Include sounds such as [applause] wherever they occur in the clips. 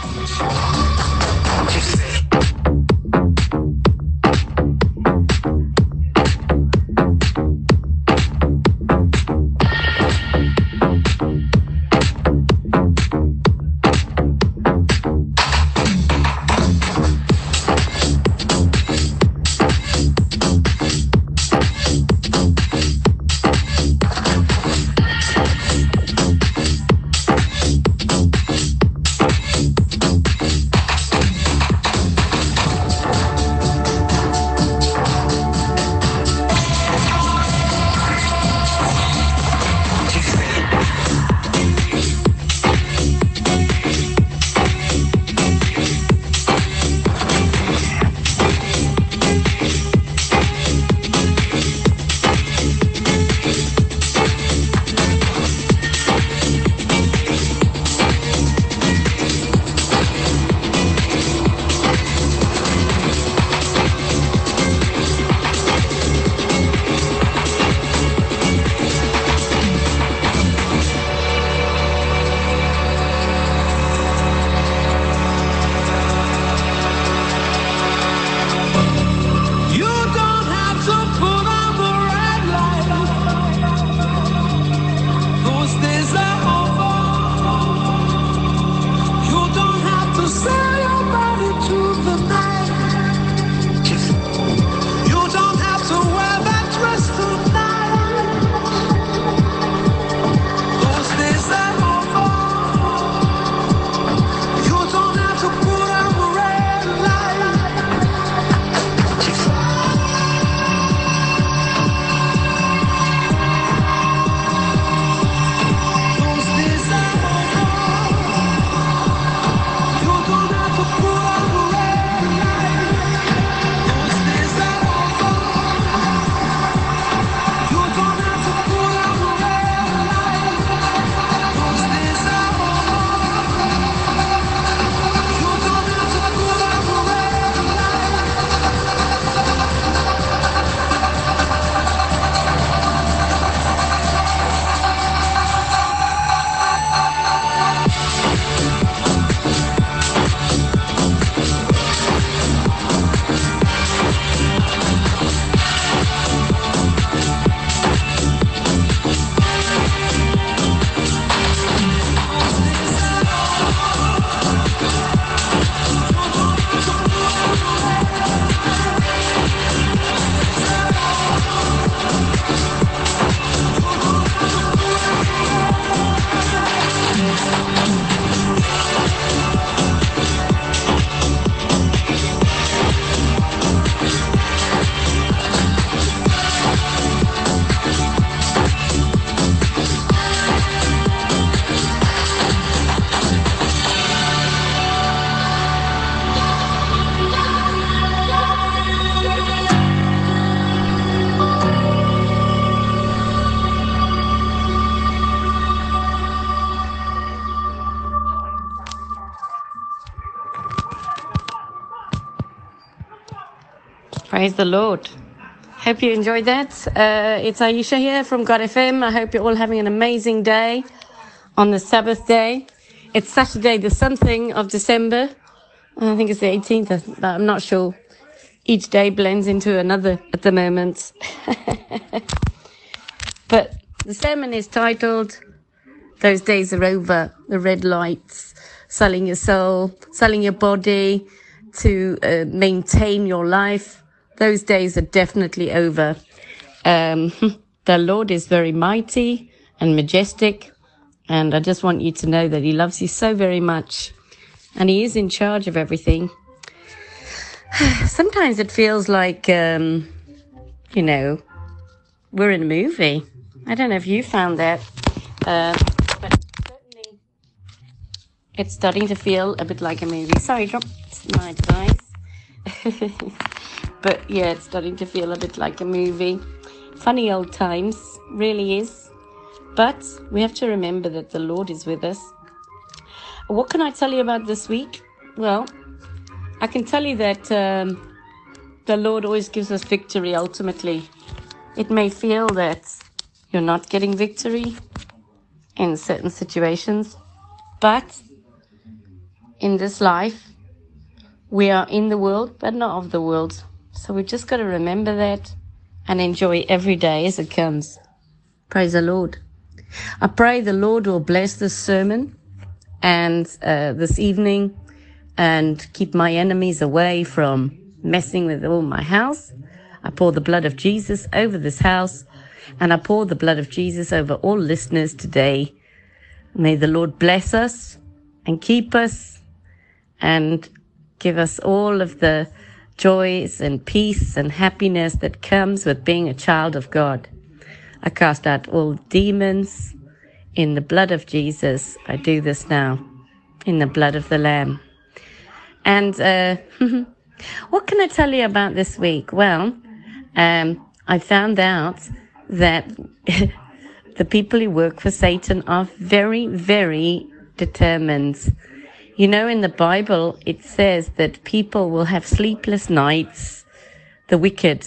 What you say? Praise the Lord. Hope you enjoyed that. Uh, it's Aisha here from God FM. I hope you're all having an amazing day on the Sabbath day. It's Saturday, the something of December. I think it's the 18th, but I'm not sure. Each day blends into another at the moment. [laughs] but the sermon is titled Those Days Are Over, the Red Lights, selling your soul, selling your body to uh, maintain your life those days are definitely over. Um, [laughs] the Lord is very mighty and majestic. And I just want you to know that He loves you so very much. And He is in charge of everything. [sighs] Sometimes it feels like, um, you know, we're in a movie. I don't know if you found that. Uh, but certainly it's starting to feel a bit like a movie. Sorry, drop my device. [laughs] But yeah, it's starting to feel a bit like a movie. Funny old times, really is. But we have to remember that the Lord is with us. What can I tell you about this week? Well, I can tell you that um, the Lord always gives us victory ultimately. It may feel that you're not getting victory in certain situations, but in this life. We are in the world, but not of the world. So we've just got to remember that and enjoy every day as it comes. Praise the Lord. I pray the Lord will bless this sermon and uh, this evening and keep my enemies away from messing with all my house. I pour the blood of Jesus over this house and I pour the blood of Jesus over all listeners today. May the Lord bless us and keep us and give us all of the joys and peace and happiness that comes with being a child of God. I cast out all demons in the blood of Jesus. I do this now in the blood of the Lamb. And uh, [laughs] what can I tell you about this week? Well, um, I found out that [laughs] the people who work for Satan are very, very determined. You know, in the Bible, it says that people will have sleepless nights, the wicked,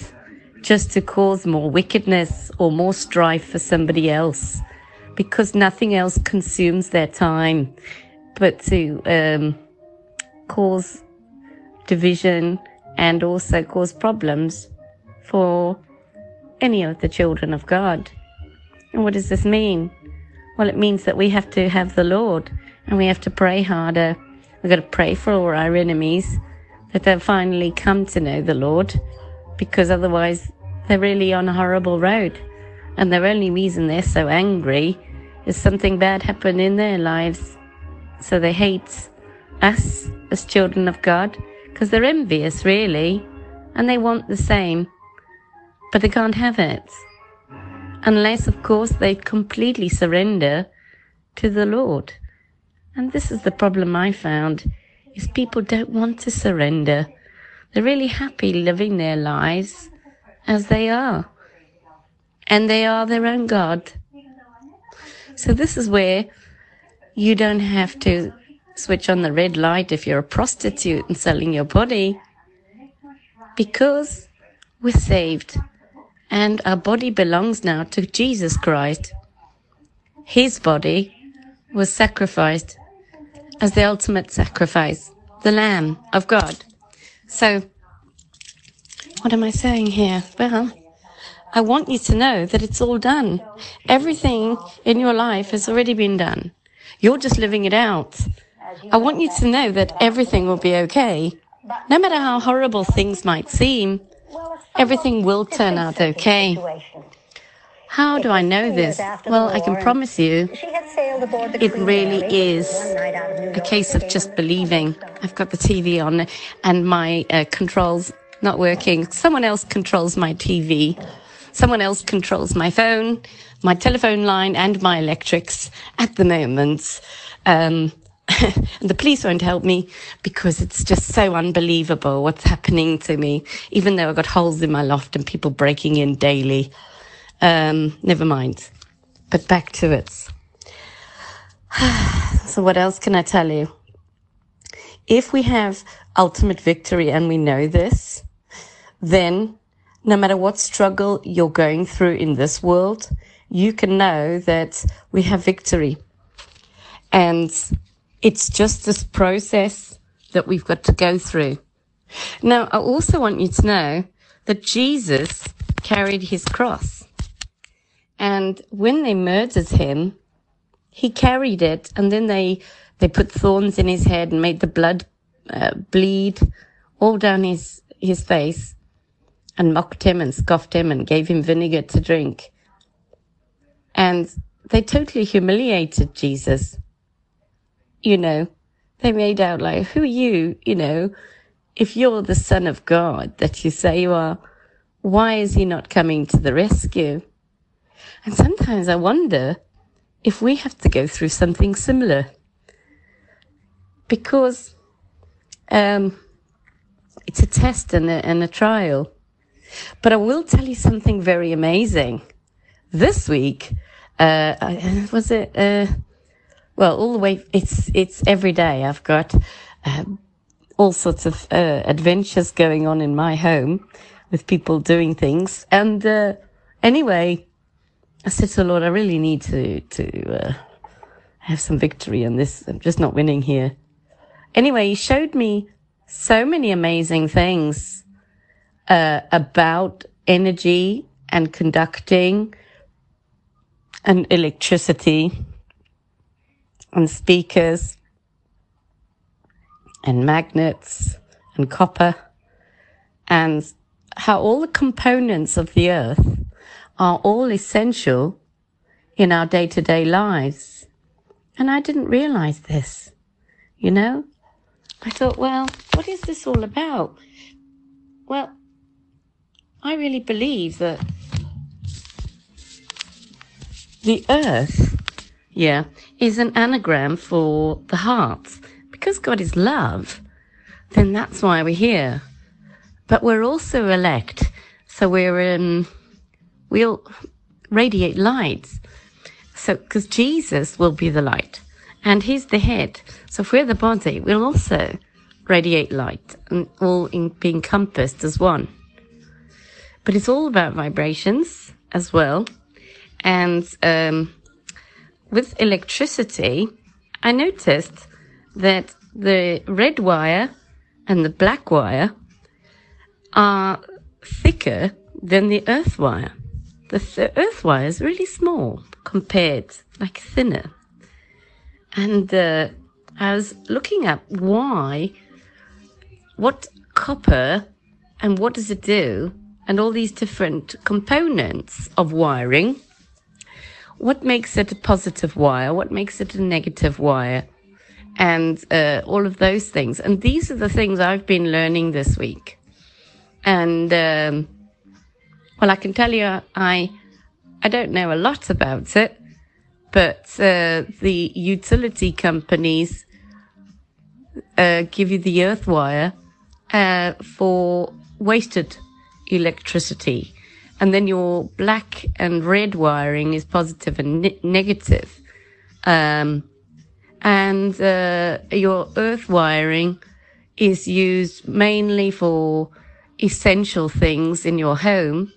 just to cause more wickedness or more strife for somebody else, because nothing else consumes their time but to um, cause division and also cause problems for any of the children of God. And what does this mean? Well, it means that we have to have the Lord and we have to pray harder. We've got to pray for all our enemies that they'll finally come to know the Lord because otherwise they're really on a horrible road. And the only reason they're so angry is something bad happened in their lives. So they hate us as children of God because they're envious, really, and they want the same but they can't have it. Unless, of course, they completely surrender to the Lord. And this is the problem I found, is people don't want to surrender. They're really happy living their lives as they are. And they are their own God. So this is where you don't have to switch on the red light if you're a prostitute and selling your body because we're saved and our body belongs now to Jesus Christ. His body was sacrificed as the ultimate sacrifice, the Lamb of God. So, what am I saying here? Well, I want you to know that it's all done. Everything in your life has already been done. You're just living it out. I want you to know that everything will be okay. No matter how horrible things might seem, everything will turn out okay. How do I know this? Well, I can promise you it really is a case of just believing. I've got the TV on and my uh, controls not working. Someone else controls my TV. Someone else controls my phone, my telephone line, and my electrics at the moment. Um, and [laughs] the police won't help me because it's just so unbelievable what's happening to me, even though I've got holes in my loft and people breaking in daily. Um, never mind. But back to it. [sighs] so what else can I tell you? If we have ultimate victory and we know this, then no matter what struggle you're going through in this world, you can know that we have victory. And it's just this process that we've got to go through. Now, I also want you to know that Jesus carried his cross. And when they murdered him, he carried it and then they, they put thorns in his head and made the blood uh, bleed all down his, his face and mocked him and scoffed him and gave him vinegar to drink. And they totally humiliated Jesus you know, they made out like, who are you? You know, if you're the son of God that you say you are, why is he not coming to the rescue? And sometimes I wonder if we have to go through something similar. Because um, it's a test and a, and a trial. But I will tell you something very amazing. This week, uh, was it, uh, well, all the way, it's, it's every day. I've got um, all sorts of uh, adventures going on in my home with people doing things. And uh, anyway, I said to the Lord, I really need to, to uh, have some victory in this. I'm just not winning here. anyway, he showed me so many amazing things uh, about energy and conducting and electricity and speakers and magnets and copper and how all the components of the earth are all essential in our day to day lives. And I didn't realize this, you know? I thought, well, what is this all about? Well, I really believe that the earth, yeah, is an anagram for the heart. Because God is love, then that's why we're here. But we're also elect. So we're, um, we'll radiate light. So, because Jesus will be the light and he's the head. So if we're the body, we'll also radiate light and all in, be encompassed as one. But it's all about vibrations as well. And um, with electricity, I noticed that the red wire and the black wire are thicker than the earth wire. The th- earth wire is really small compared, like thinner. And uh, I was looking at why, what copper and what does it do, and all these different components of wiring. What makes it a positive wire? What makes it a negative wire? And uh, all of those things. And these are the things I've been learning this week. And um, well, I can tell you, I I don't know a lot about it, but uh, the utility companies uh, give you the earth wire uh, for wasted electricity. And then your black and red wiring is positive and ne- negative. Um, and uh, your earth wiring is used mainly for essential things in your home.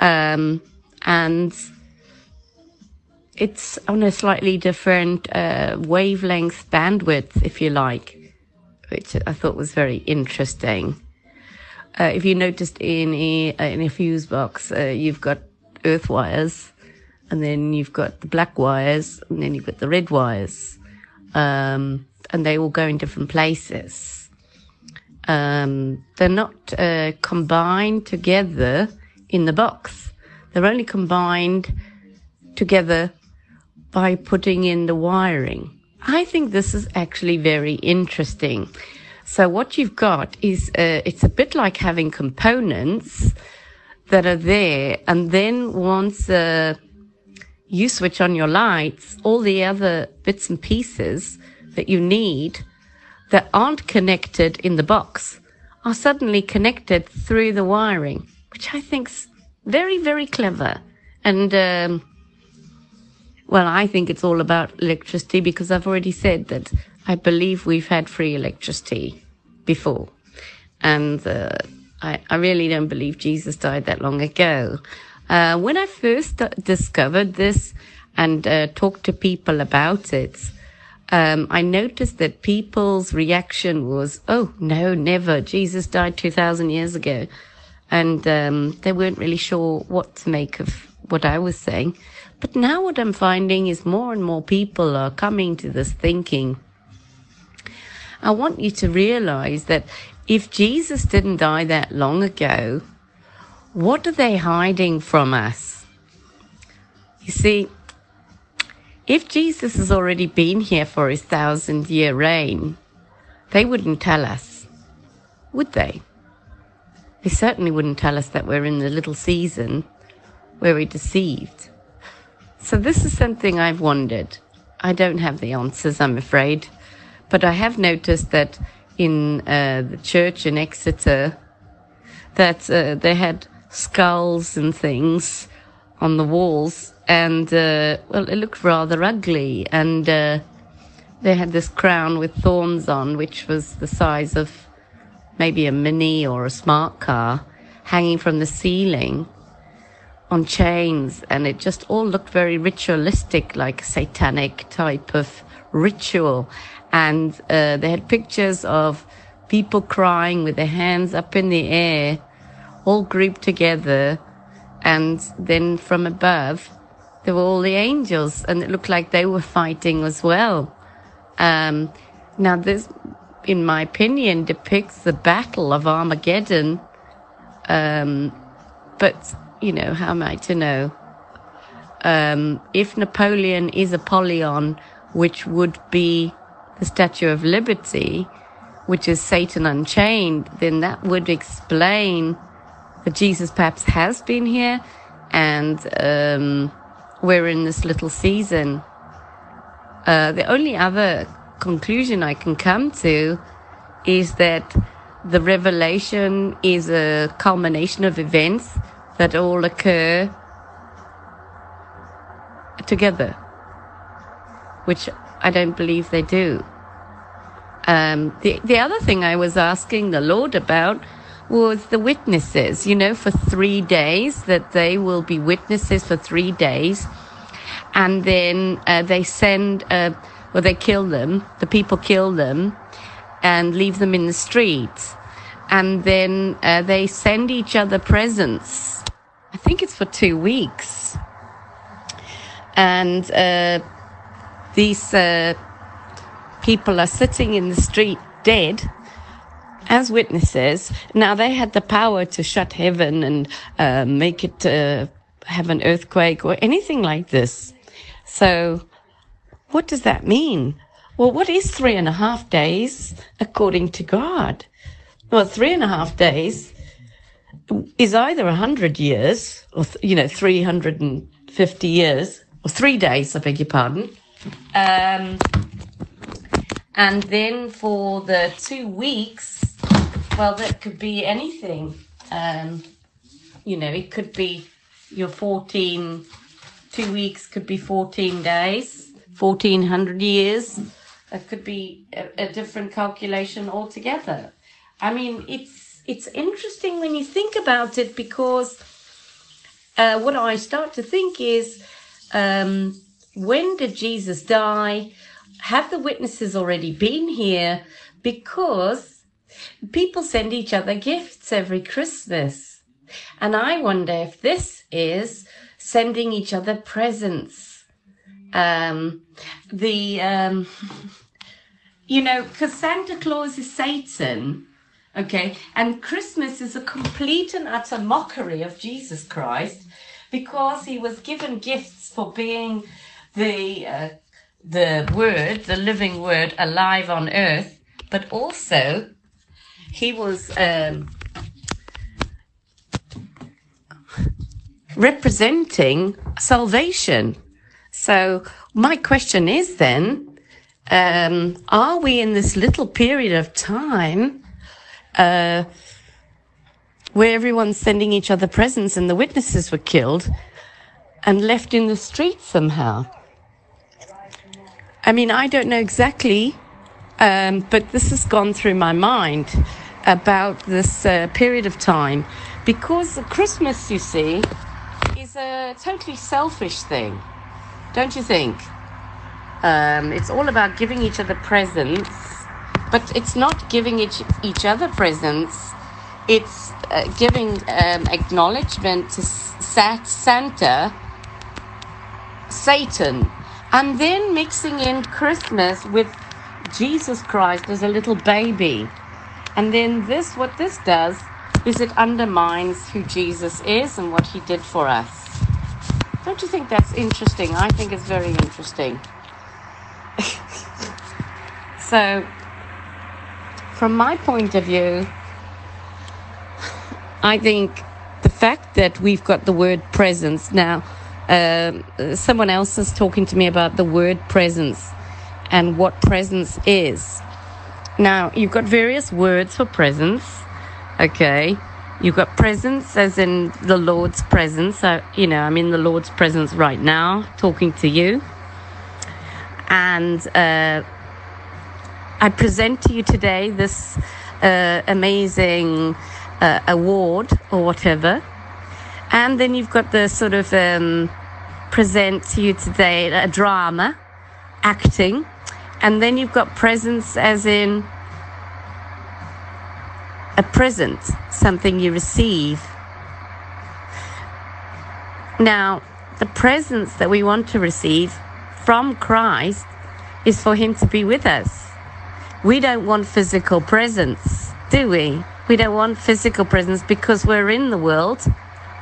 Um, and it's on a slightly different uh, wavelength bandwidth, if you like, which I thought was very interesting. Uh, if you noticed in a, in a fuse box, uh, you've got earth wires, and then you've got the black wires, and then you've got the red wires, um, and they all go in different places. Um, they're not uh, combined together in the box. They're only combined together by putting in the wiring. I think this is actually very interesting. So what you've got is uh, it's a bit like having components that are there, and then once uh, you switch on your lights, all the other bits and pieces that you need that aren't connected in the box are suddenly connected through the wiring, which I think's very, very clever. And um, well, I think it's all about electricity because I've already said that I believe we've had free electricity before. And uh, I, I, really don't believe Jesus died that long ago. Uh, when I first discovered this and uh, talked to people about it, um, I noticed that people's reaction was, oh, no, never. Jesus died 2,000 years ago. And um, they weren't really sure what to make of what I was saying. But now what I'm finding is more and more people are coming to this thinking. I want you to realize that if Jesus didn't die that long ago, what are they hiding from us? You see, if Jesus has already been here for his thousand year reign, they wouldn't tell us, would they? They certainly wouldn't tell us that we're in the little season where we're deceived. So this is something I've wondered. I don't have the answers, I'm afraid, but I have noticed that in uh, the church in Exeter, that uh, they had skulls and things on the walls, and uh, well, it looked rather ugly. And uh, they had this crown with thorns on, which was the size of maybe a mini or a smart car, hanging from the ceiling on chains, and it just all looked very ritualistic, like satanic type of ritual. and uh, they had pictures of people crying with their hands up in the air, all grouped together, and then from above there were all the angels, and it looked like they were fighting as well. Um, now, this, in my opinion, depicts the battle of Armageddon. Um, but, you know, how am I to know? Um, if Napoleon is Apollyon, which would be the Statue of Liberty, which is Satan Unchained, then that would explain that Jesus perhaps has been here and um, we're in this little season. Uh, the only other conclusion I can come to is that the revelation is a culmination of events that all occur together, which I don't believe they do. Um, the, the other thing I was asking the Lord about was the witnesses, you know, for three days, that they will be witnesses for three days. And then uh, they send, uh, well, they kill them, the people kill them and leave them in the streets. And then uh, they send each other presents. I think it's for two weeks. And uh, these uh, people are sitting in the street dead as witnesses. Now they had the power to shut heaven and uh, make it uh, have an earthquake or anything like this. So, what does that mean? Well, what is three and a half days according to God? Well, three and a half days is either a hundred years or, you know, 350 years or three days, I beg your pardon. Um, and then for the two weeks, well, that could be anything. Um, you know, it could be your 14, two weeks could be 14 days, 1400 years. It could be a, a different calculation altogether. I mean, it's, it's interesting when you think about it because uh, what I start to think is um, when did Jesus die? have the witnesses already been here? Because people send each other gifts every Christmas. And I wonder if this is sending each other presents. Um, the, um, [laughs] you know, because Santa Claus is Satan, okay, and Christmas is a complete and utter mockery of Jesus Christ because he was given gifts for being the uh, the word, the living word, alive on earth, but also he was um, representing salvation. So my question is then, um, are we in this little period of time uh, where everyone's sending each other presents and the witnesses were killed and left in the street somehow? I mean, I don't know exactly, um, but this has gone through my mind about this uh, period of time because Christmas, you see, is a totally selfish thing, don't you think? Um, it's all about giving each other presents, but it's not giving each, each other presents. It's uh, giving um, acknowledgement to Sat Santa, Satan, and then mixing in Christmas with Jesus Christ as a little baby. And then this, what this does, is it undermines who Jesus is and what he did for us. Don't you think that's interesting? I think it's very interesting. [laughs] so, from my point of view, I think the fact that we've got the word presence now, um, someone else is talking to me about the word presence and what presence is. Now, you've got various words for presence, okay? You've got presence as in the Lord's presence. So, you know, I'm in the Lord's presence right now talking to you. And uh, I present to you today this uh, amazing uh, award or whatever. And then you've got the sort of um, present to you today a drama, acting, and then you've got presence as in a present, something you receive. Now, the presence that we want to receive from Christ is for Him to be with us. We don't want physical presence, do we? We don't want physical presence because we're in the world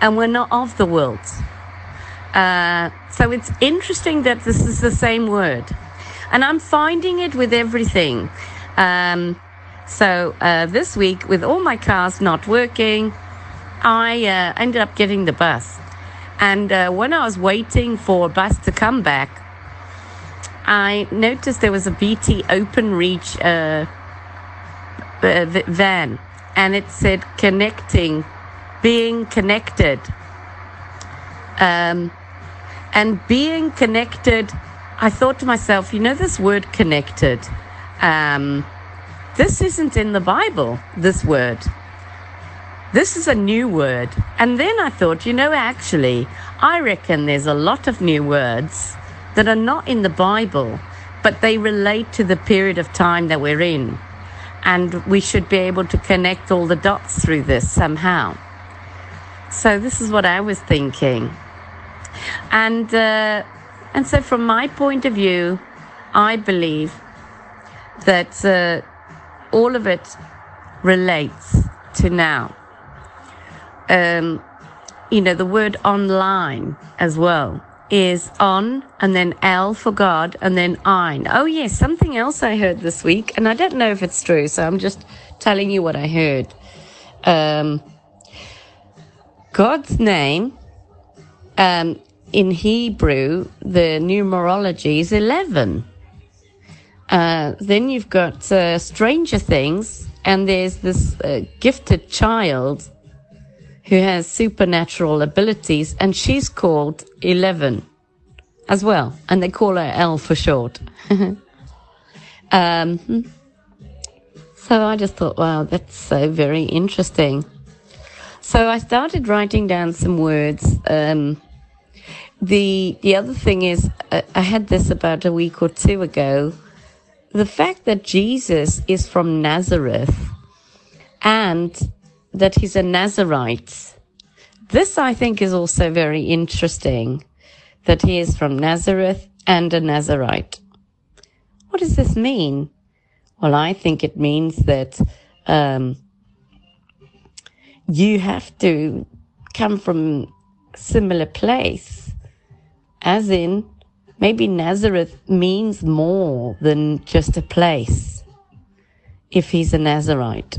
and we're not of the world. Uh, so it's interesting that this is the same word. And I'm finding it with everything. Um, so uh, this week, with all my cars not working, I uh, ended up getting the bus. And uh, when I was waiting for a bus to come back, I noticed there was a BT Openreach uh, van, and it said connecting, being connected. Um, and being connected, I thought to myself, you know, this word connected, um, this isn't in the Bible, this word. This is a new word. And then I thought, you know, actually, I reckon there's a lot of new words that are not in the Bible, but they relate to the period of time that we're in. And we should be able to connect all the dots through this somehow. So this is what I was thinking. And, uh, and so from my point of view, I believe that uh, all of it relates to now. Um, you know, the word online as well is on and then L for God and then ein. Oh, yes, something else I heard this week, and I don't know if it's true, so I'm just telling you what I heard. Um, God's name um, in Hebrew, the numerology is 11. Uh, then you've got uh, Stranger Things, and there's this uh, gifted child who has supernatural abilities, and she's called Eleven as well, and they call her L for short. [laughs] um, so I just thought, wow, that's so very interesting. So I started writing down some words. Um, the the other thing is, uh, I had this about a week or two ago the fact that Jesus is from Nazareth and that he's a Nazarite, this I think is also very interesting that he is from Nazareth and a Nazarite. What does this mean? Well, I think it means that um, you have to come from similar place, as in maybe Nazareth means more than just a place if he's a Nazarite.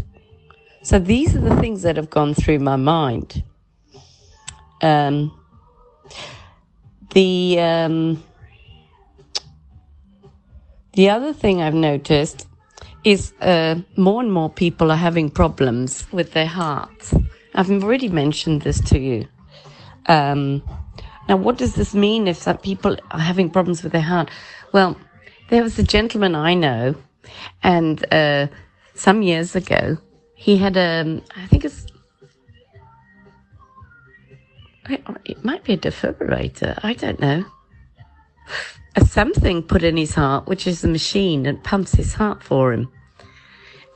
So these are the things that have gone through my mind. Um, the um, the other thing I've noticed is uh, more and more people are having problems with their hearts. I've already mentioned this to you. Um, now, what does this mean if some people are having problems with their heart? Well, there was a gentleman I know, and uh, some years ago, he had a, um, think it's, it might be a defibrillator, I don't know. A something put in his heart, which is a machine that pumps his heart for him.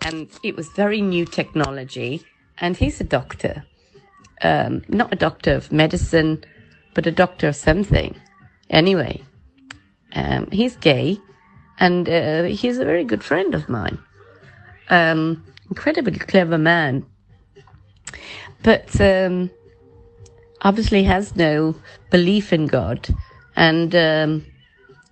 And it was very new technology, and he's a doctor. Um, not a doctor of medicine, but a doctor of something. Anyway, um, he's gay, and uh, he's a very good friend of mine. Um, incredibly clever man, but um, obviously has no belief in God, and um,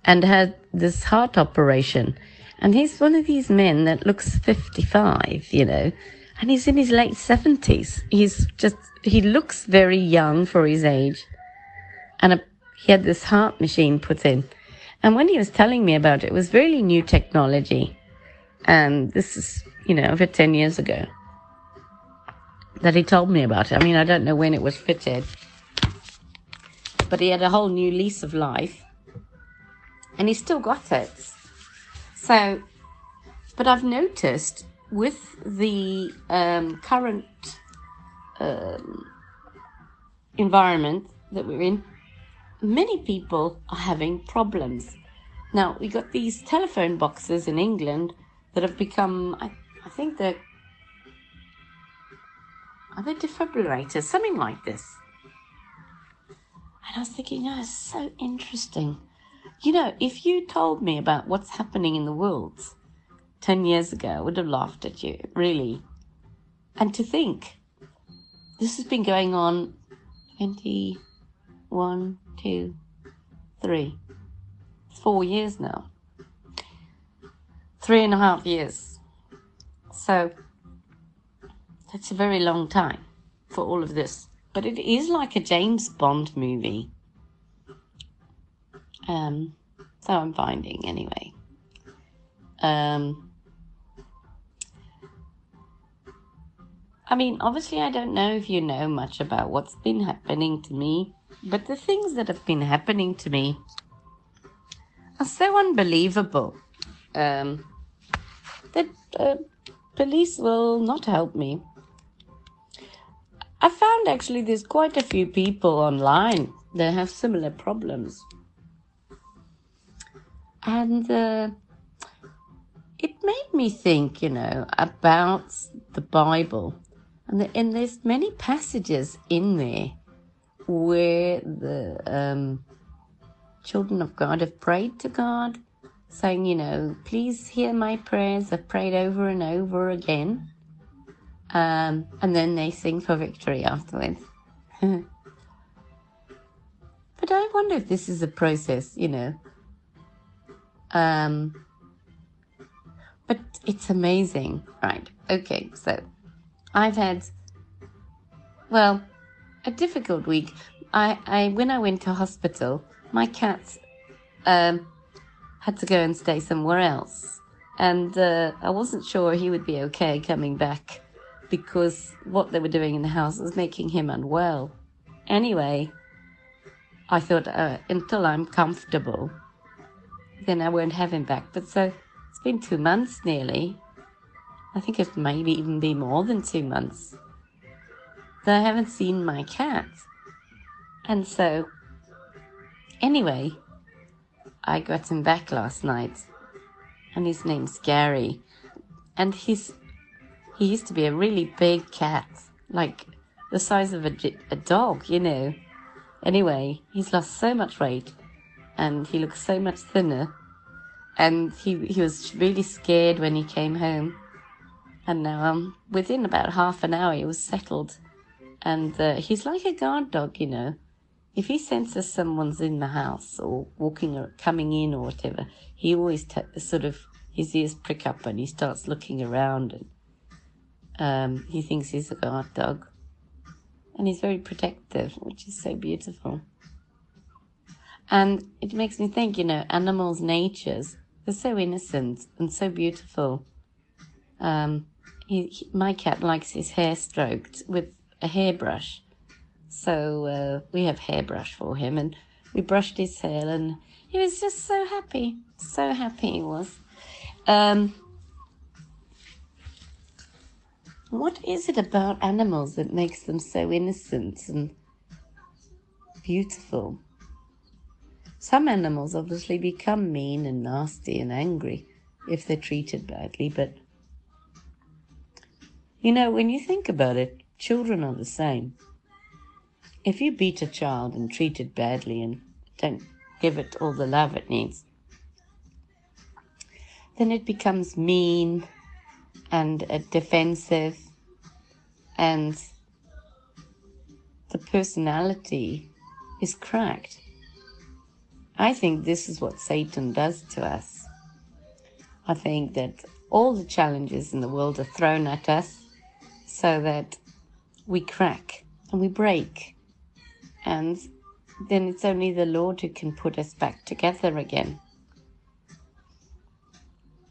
and had this heart operation. And he's one of these men that looks 55, you know, and he's in his late 70s. He's just, he looks very young for his age and a, he had this heart machine put in. And when he was telling me about it, it was really new technology. And this is, you know, over 10 years ago that he told me about it. I mean, I don't know when it was fitted, but he had a whole new lease of life and he still got it. So, but I've noticed with the um, current um, environment that we're in, many people are having problems Now, we got these telephone boxes in England that have become, I, I think they're, are they defibrillators? Something like this. And I was thinking, oh, it's so interesting. You know, if you told me about what's happening in the world 10 years ago, I would have laughed at you, really. And to think, this has been going on 21, 2, 3, 4 years now. Three and a half years. So, that's a very long time for all of this. But it is like a James Bond movie. Um, so I'm finding anyway. Um, I mean, obviously, I don't know if you know much about what's been happening to me, but the things that have been happening to me are so unbelievable um, that uh, police will not help me. I found actually there's quite a few people online that have similar problems. And uh, it made me think, you know, about the Bible. And, the, and there's many passages in there where the um, children of God have prayed to God, saying, you know, please hear my prayers. I've prayed over and over again. Um, and then they sing for victory afterwards. [laughs] but I wonder if this is a process, you know, um, but it's amazing, right? Okay, so I've had, well, a difficult week. I, I when I went to hospital, my cat um, had to go and stay somewhere else, and uh, I wasn't sure he would be okay coming back because what they were doing in the house was making him unwell. Anyway, I thought uh, until I'm comfortable then I won't have him back. But so it's been two months nearly. I think it maybe even be more than two months that I haven't seen my cat. And so, anyway, I got him back last night, and his name's Gary, and he's he used to be a really big cat, like the size of a, a dog, you know. Anyway, he's lost so much weight and he looks so much thinner. And he, he was really scared when he came home. And now, um, within about half an hour, he was settled. And uh, he's like a guard dog, you know. If he senses someone's in the house or walking or coming in or whatever, he always t- sort of his ears prick up and he starts looking around and um, he thinks he's a guard dog. And he's very protective, which is so beautiful. And it makes me think, you know, animals' natures, they're so innocent and so beautiful. Um, he, he, my cat likes his hair stroked with a hairbrush. So uh, we have hairbrush for him and we brushed his hair and he was just so happy. So happy he was. Um, what is it about animals that makes them so innocent and beautiful? Some animals obviously become mean and nasty and angry if they're treated badly, but you know, when you think about it, children are the same. If you beat a child and treat it badly and don't give it all the love it needs, then it becomes mean and defensive, and the personality is cracked. I think this is what Satan does to us. I think that all the challenges in the world are thrown at us so that we crack and we break. And then it's only the Lord who can put us back together again.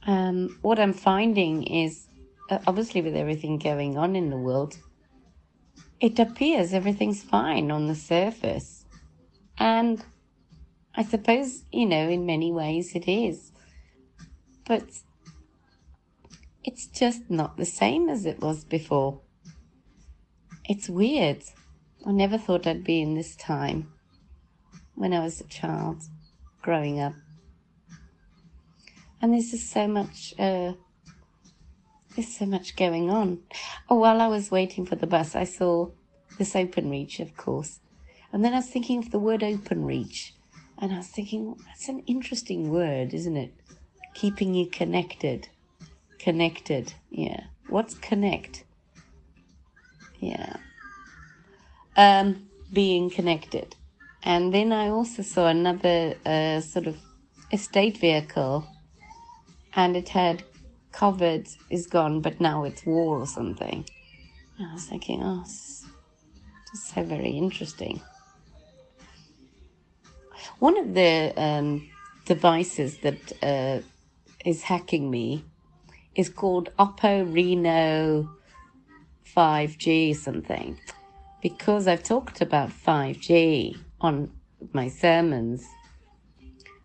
Um, what I'm finding is, uh, obviously, with everything going on in the world, it appears everything's fine on the surface. And I suppose, you know, in many ways it is. But it's just not the same as it was before. It's weird. I never thought I'd be in this time when I was a child growing up. And there's just so much, uh, there's so much going on. Oh, while I was waiting for the bus, I saw this open reach, of course. And then I was thinking of the word open reach. And I was thinking, that's an interesting word, isn't it? Keeping you connected. Connected. Yeah. What's connect? Yeah. Um, being connected. And then I also saw another uh, sort of estate vehicle, and it had covered is gone, but now it's war or something. And I was thinking, oh, just so very interesting. One of the um, devices that uh, is hacking me is called Oppo Reno 5G something. Because I've talked about 5G on my sermons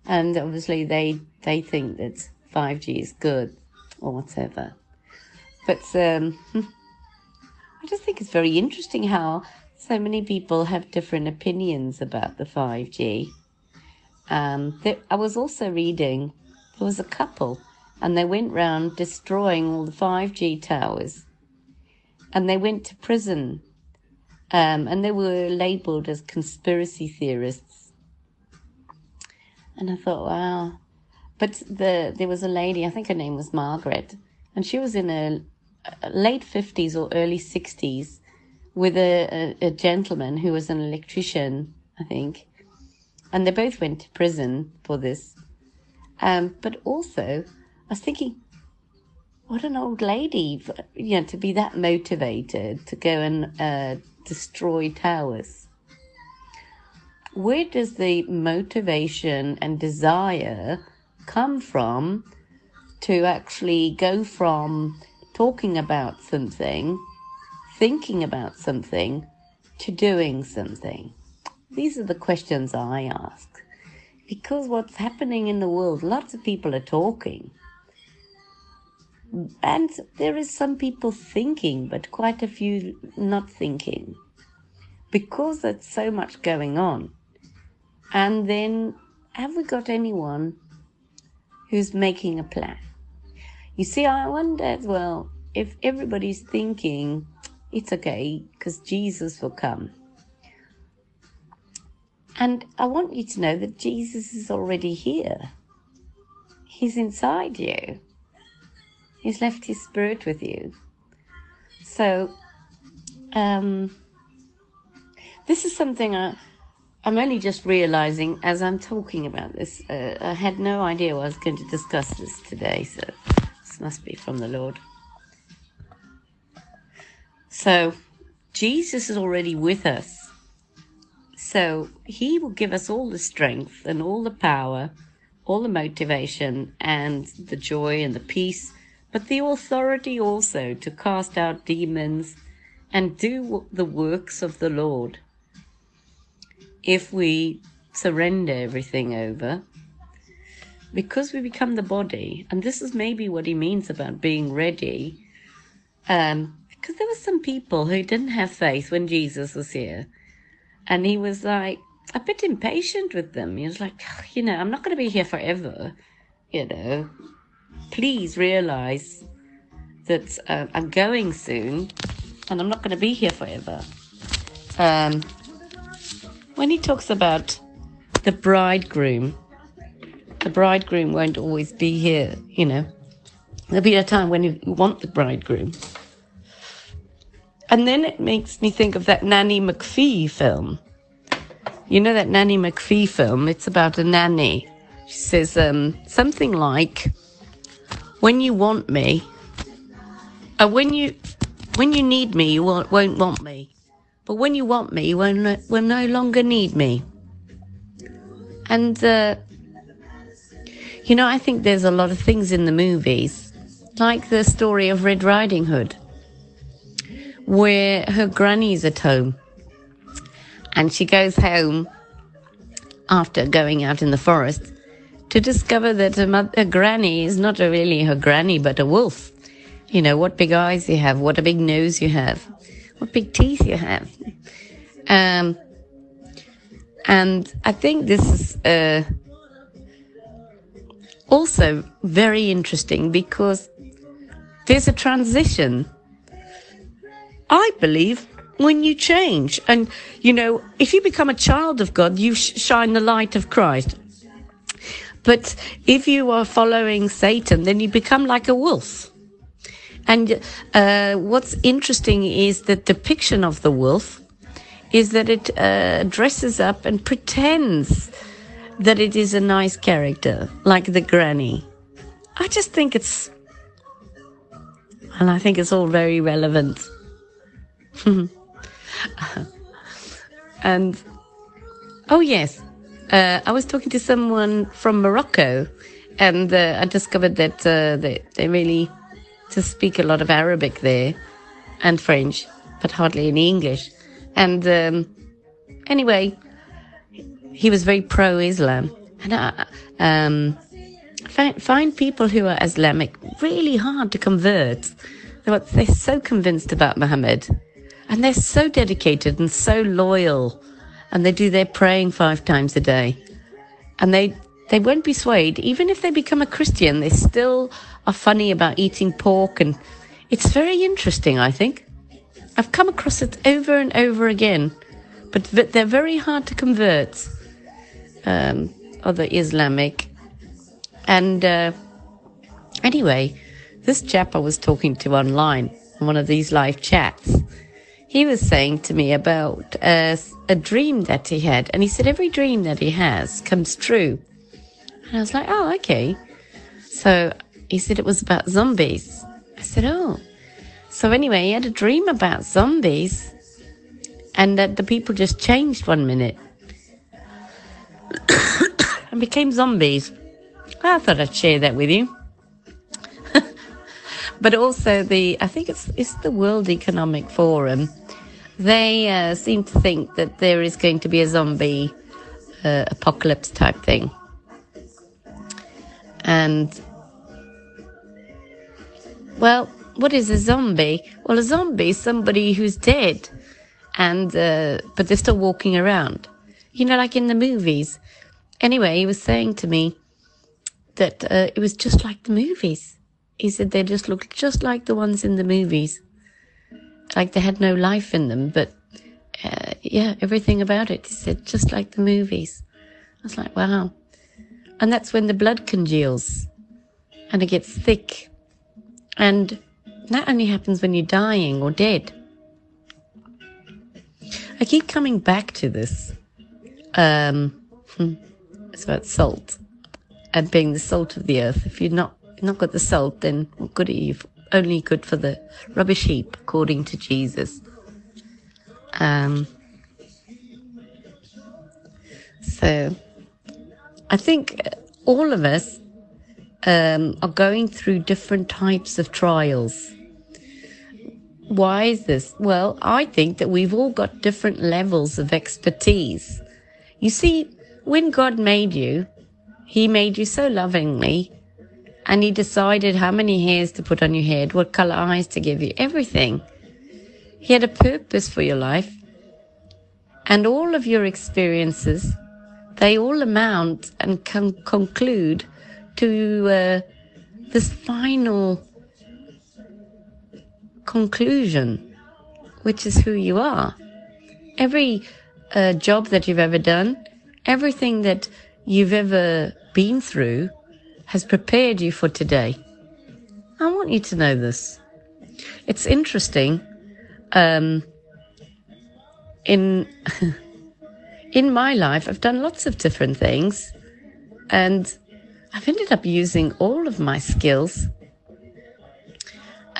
and obviously they they think that 5G is good or whatever. But um, I just think it's very interesting how so many people have different opinions about the 5G um, there, I was also reading there was a couple and they went round destroying all the 5G towers and they went to prison um, and they were labeled as conspiracy theorists. And I thought, wow. But the there was a lady, I think her name was Margaret, and she was in her late 50s or early 60s with a, a, a gentleman who was an electrician, I think. And they both went to prison for this. Um, but also, I was thinking, what an old lady, you know, to be that motivated to go and uh, destroy towers. Where does the motivation and desire come from to actually go from talking about something, thinking about something, to doing something? These are the questions I ask. Because what's happening in the world, lots of people are talking and there is some people thinking, but quite a few not thinking, because there's so much going on. And then, have we got anyone who's making a plan? You see, I wonder as well if everybody's thinking it's okay because Jesus will come. And I want you to know that Jesus is already here. He's inside you. He's left his spirit with you. So, um, this is something I, I'm only just realizing as I'm talking about this. Uh, I had no idea I was going to discuss this today, so this must be from the Lord. So, Jesus is already with us. So, He will give us all the strength and all the power, all the motivation, and the joy and the peace but the authority also to cast out demons and do the works of the Lord. If we surrender everything over, because we become the body, and this is maybe what he means about being ready, um, because there were some people who didn't have faith when Jesus was here, and he was like a bit impatient with them. He was like, you know, I'm not going to be here forever, you know please realize that uh, I'm going soon and I'm not going to be here forever. Um, when he talks about the bridegroom, the bridegroom won't always be here, you know. There'll be a time when you want the bridegroom. And then it makes me think of that Nanny McPhee film. You know that Nanny McPhee film? It's about a nanny. She says um, something like, when you want me, uh, when you when you need me, you won't, won't want me. But when you want me, you won't, will no longer need me. And, uh, you know, I think there's a lot of things in the movies, like the story of Red Riding Hood, where her granny's at home. And she goes home after going out in the forest to discover that a, mother, a granny is not really her granny, but a wolf. You know, what big eyes you have, what a big nose you have, what big teeth you have. Um, and I think this is, uh, also very interesting because there's a transition. I believe when you change and you know if you become a child of god you sh- shine the light of christ but if you are following satan then you become like a wolf and uh, what's interesting is the depiction of the wolf is that it uh, dresses up and pretends that it is a nice character, like the granny. I just think it's, and I think it's all very relevant. [laughs] and, oh yes, uh, I was talking to someone from Morocco, and uh, I discovered that uh, they, they really to speak a lot of Arabic there and French, but hardly any English. And um, anyway, he was very pro Islam. And I um, find, find people who are Islamic really hard to convert. They're so convinced about Muhammad and they're so dedicated and so loyal and they do their praying five times a day. And they they won't be swayed. Even if they become a christian they still are funny about eating pork and it's very interesting i think. I've come across it over and over again but they're very hard to convert um, other Islamic. And uh, anyway, this chap I was talking to online on one of these live chats, he was saying to me about uh, a dream that he had. And he said, every dream that he has comes true. And I was like, oh, okay. So he said it was about zombies. I said, oh. So anyway, he had a dream about zombies and that the people just changed one minute [coughs] and became zombies. I thought I'd share that with you. [laughs] but also the, I think it's, it's the World Economic Forum. They uh, seem to think that there is going to be a zombie uh, apocalypse type thing. And, well, what is a zombie? Well, a zombie is somebody who's dead, and uh, but they're still walking around. You know, like in the movies, Anyway, he was saying to me that uh, it was just like the movies. He said they just looked just like the ones in the movies. Like they had no life in them, but uh, yeah, everything about it. He said just like the movies. I was like, wow. And that's when the blood congeals and it gets thick. And that only happens when you're dying or dead. I keep coming back to this. Um, hmm. It's about salt and being the salt of the earth. If you're not not got the salt, then what good are you? Only good for the rubbish heap, according to Jesus. Um, so, I think all of us um, are going through different types of trials. Why is this? Well, I think that we've all got different levels of expertise. You see, when God made you, He made you so lovingly, and He decided how many hairs to put on your head, what color eyes to give you, everything. He had a purpose for your life, and all of your experiences, they all amount and can conclude to uh, this final conclusion, which is who you are. Every uh, job that you've ever done, everything that you've ever been through has prepared you for today. I want you to know this. It's interesting. Um, in [laughs] in my life, I've done lots of different things, and I've ended up using all of my skills.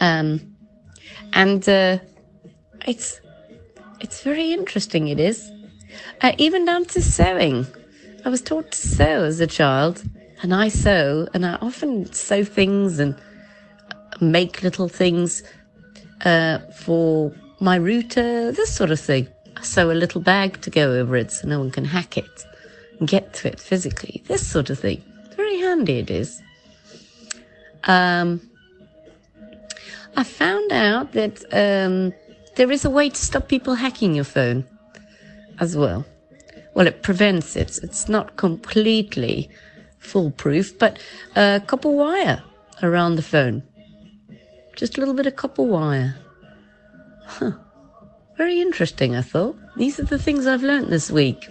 Um, and uh, it's it's very interesting. It is uh, even down to sewing. I was taught to sew as a child, and I sew, and I often sew things and make little things uh, for my router, this sort of thing. I sew a little bag to go over it so no one can hack it and get to it physically. This sort of thing. Very handy it is. Um, I found out that um, there is a way to stop people hacking your phone as well. Well, it prevents it. It's not completely foolproof, but uh, copper wire around the phone. Just a little bit of copper wire. Huh. Very interesting, I thought. These are the things I've learnt this week.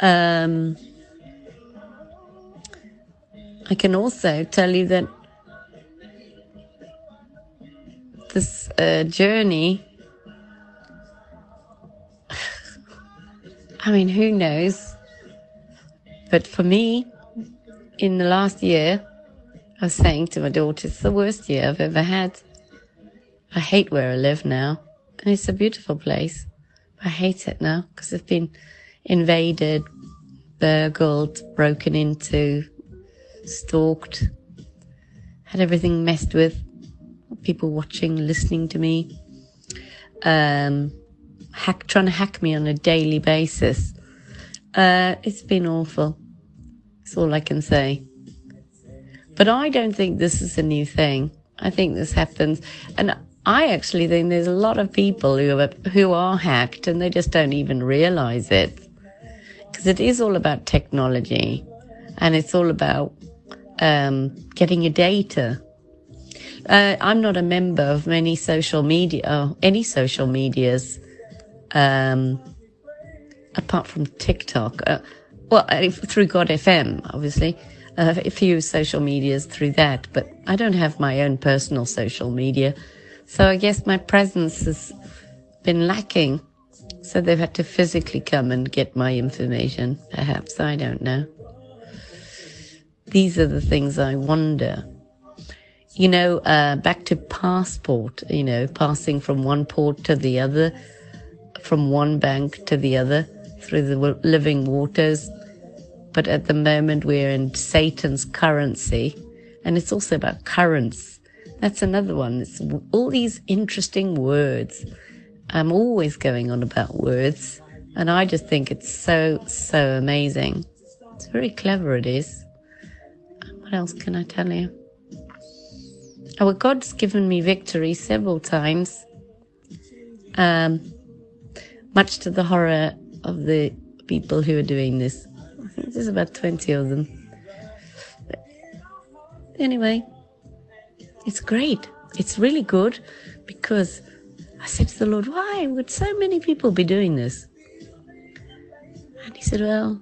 Um, I can also tell you that this uh, journey, [laughs] I mean, who knows? But for me, in the last year, I was saying to my daughter, it's the worst year I've ever had. I hate where I live now. And it's a beautiful place. I hate it now because it's been invaded, burgled, broken into, stalked, had everything messed with, people watching, listening to me, um, hack, trying to hack me on a daily basis. Uh, it's been awful. That's all I can say. But I don't think this is a new thing. I think this happens. And I actually think there's a lot of people who are, who are hacked and they just don't even realize it. Because it is all about technology and it's all about um, getting your data. Uh, I'm not a member of many social media, or any social medias, um, apart from TikTok. Uh, well, through God FM, obviously. Uh, a few social medias through that, but I don't have my own personal social media. So I guess my presence has been lacking. So they've had to physically come and get my information. Perhaps, I don't know. These are the things I wonder. You know, uh, back to passport, you know, passing from one port to the other, from one bank to the other through the living waters. But at the moment, we're in Satan's currency. And it's also about currents. That's another one. It's all these interesting words. I'm always going on about words. And I just think it's so, so amazing. It's very clever, it is. What else can I tell you? Oh, God's given me victory several times, um, much to the horror of the people who are doing this. There's about 20 of them. But anyway, it's great. It's really good because I said to the Lord, why would so many people be doing this? And he said, well,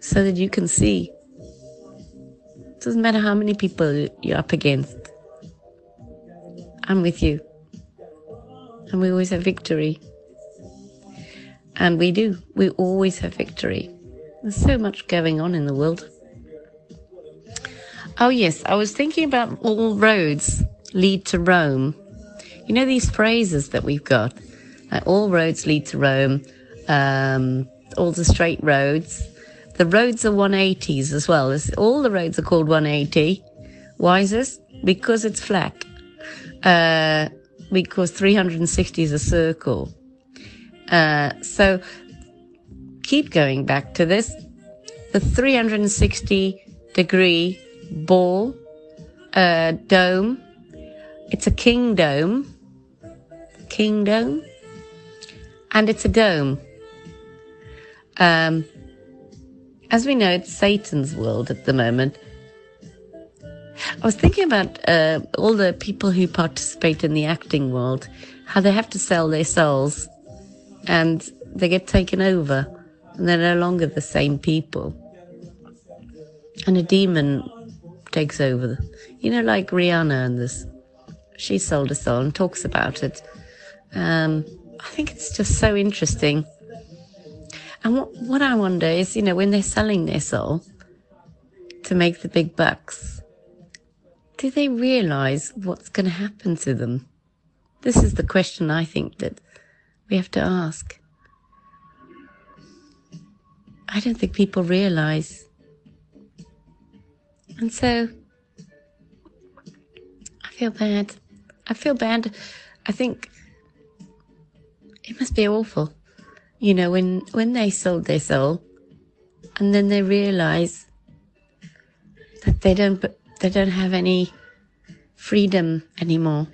so that you can see It doesn't matter how many people you're up against. I'm with you. And we always have victory. And we do. We always have victory. There's so much going on in the world. Oh, yes. I was thinking about all roads lead to Rome. You know these phrases that we've got? Like all roads lead to Rome, um, all the straight roads, the roads are 180s as well. It's, all the roads are called 180. Why is this? Because it's flat. Uh, because 360 is a circle. Uh, so keep going back to this. The 360 degree ball, uh, dome. It's a king dome. King dome. And it's a dome. Um, as we know, it's Satan's world at the moment. I was thinking about uh, all the people who participate in the acting world, how they have to sell their souls and they get taken over and they're no longer the same people. And a demon takes over. You know, like Rihanna and this. She sold a soul and talks about it. Um, I think it's just so interesting and what, what I wonder is, you know, when they're selling their soul to make the big bucks, do they realize what's going to happen to them? This is the question I think that we have to ask. I don't think people realize. And so I feel bad. I feel bad. I think it must be awful you know, when, when they sold their soul and then they realize that they don't, they don't have any freedom anymore.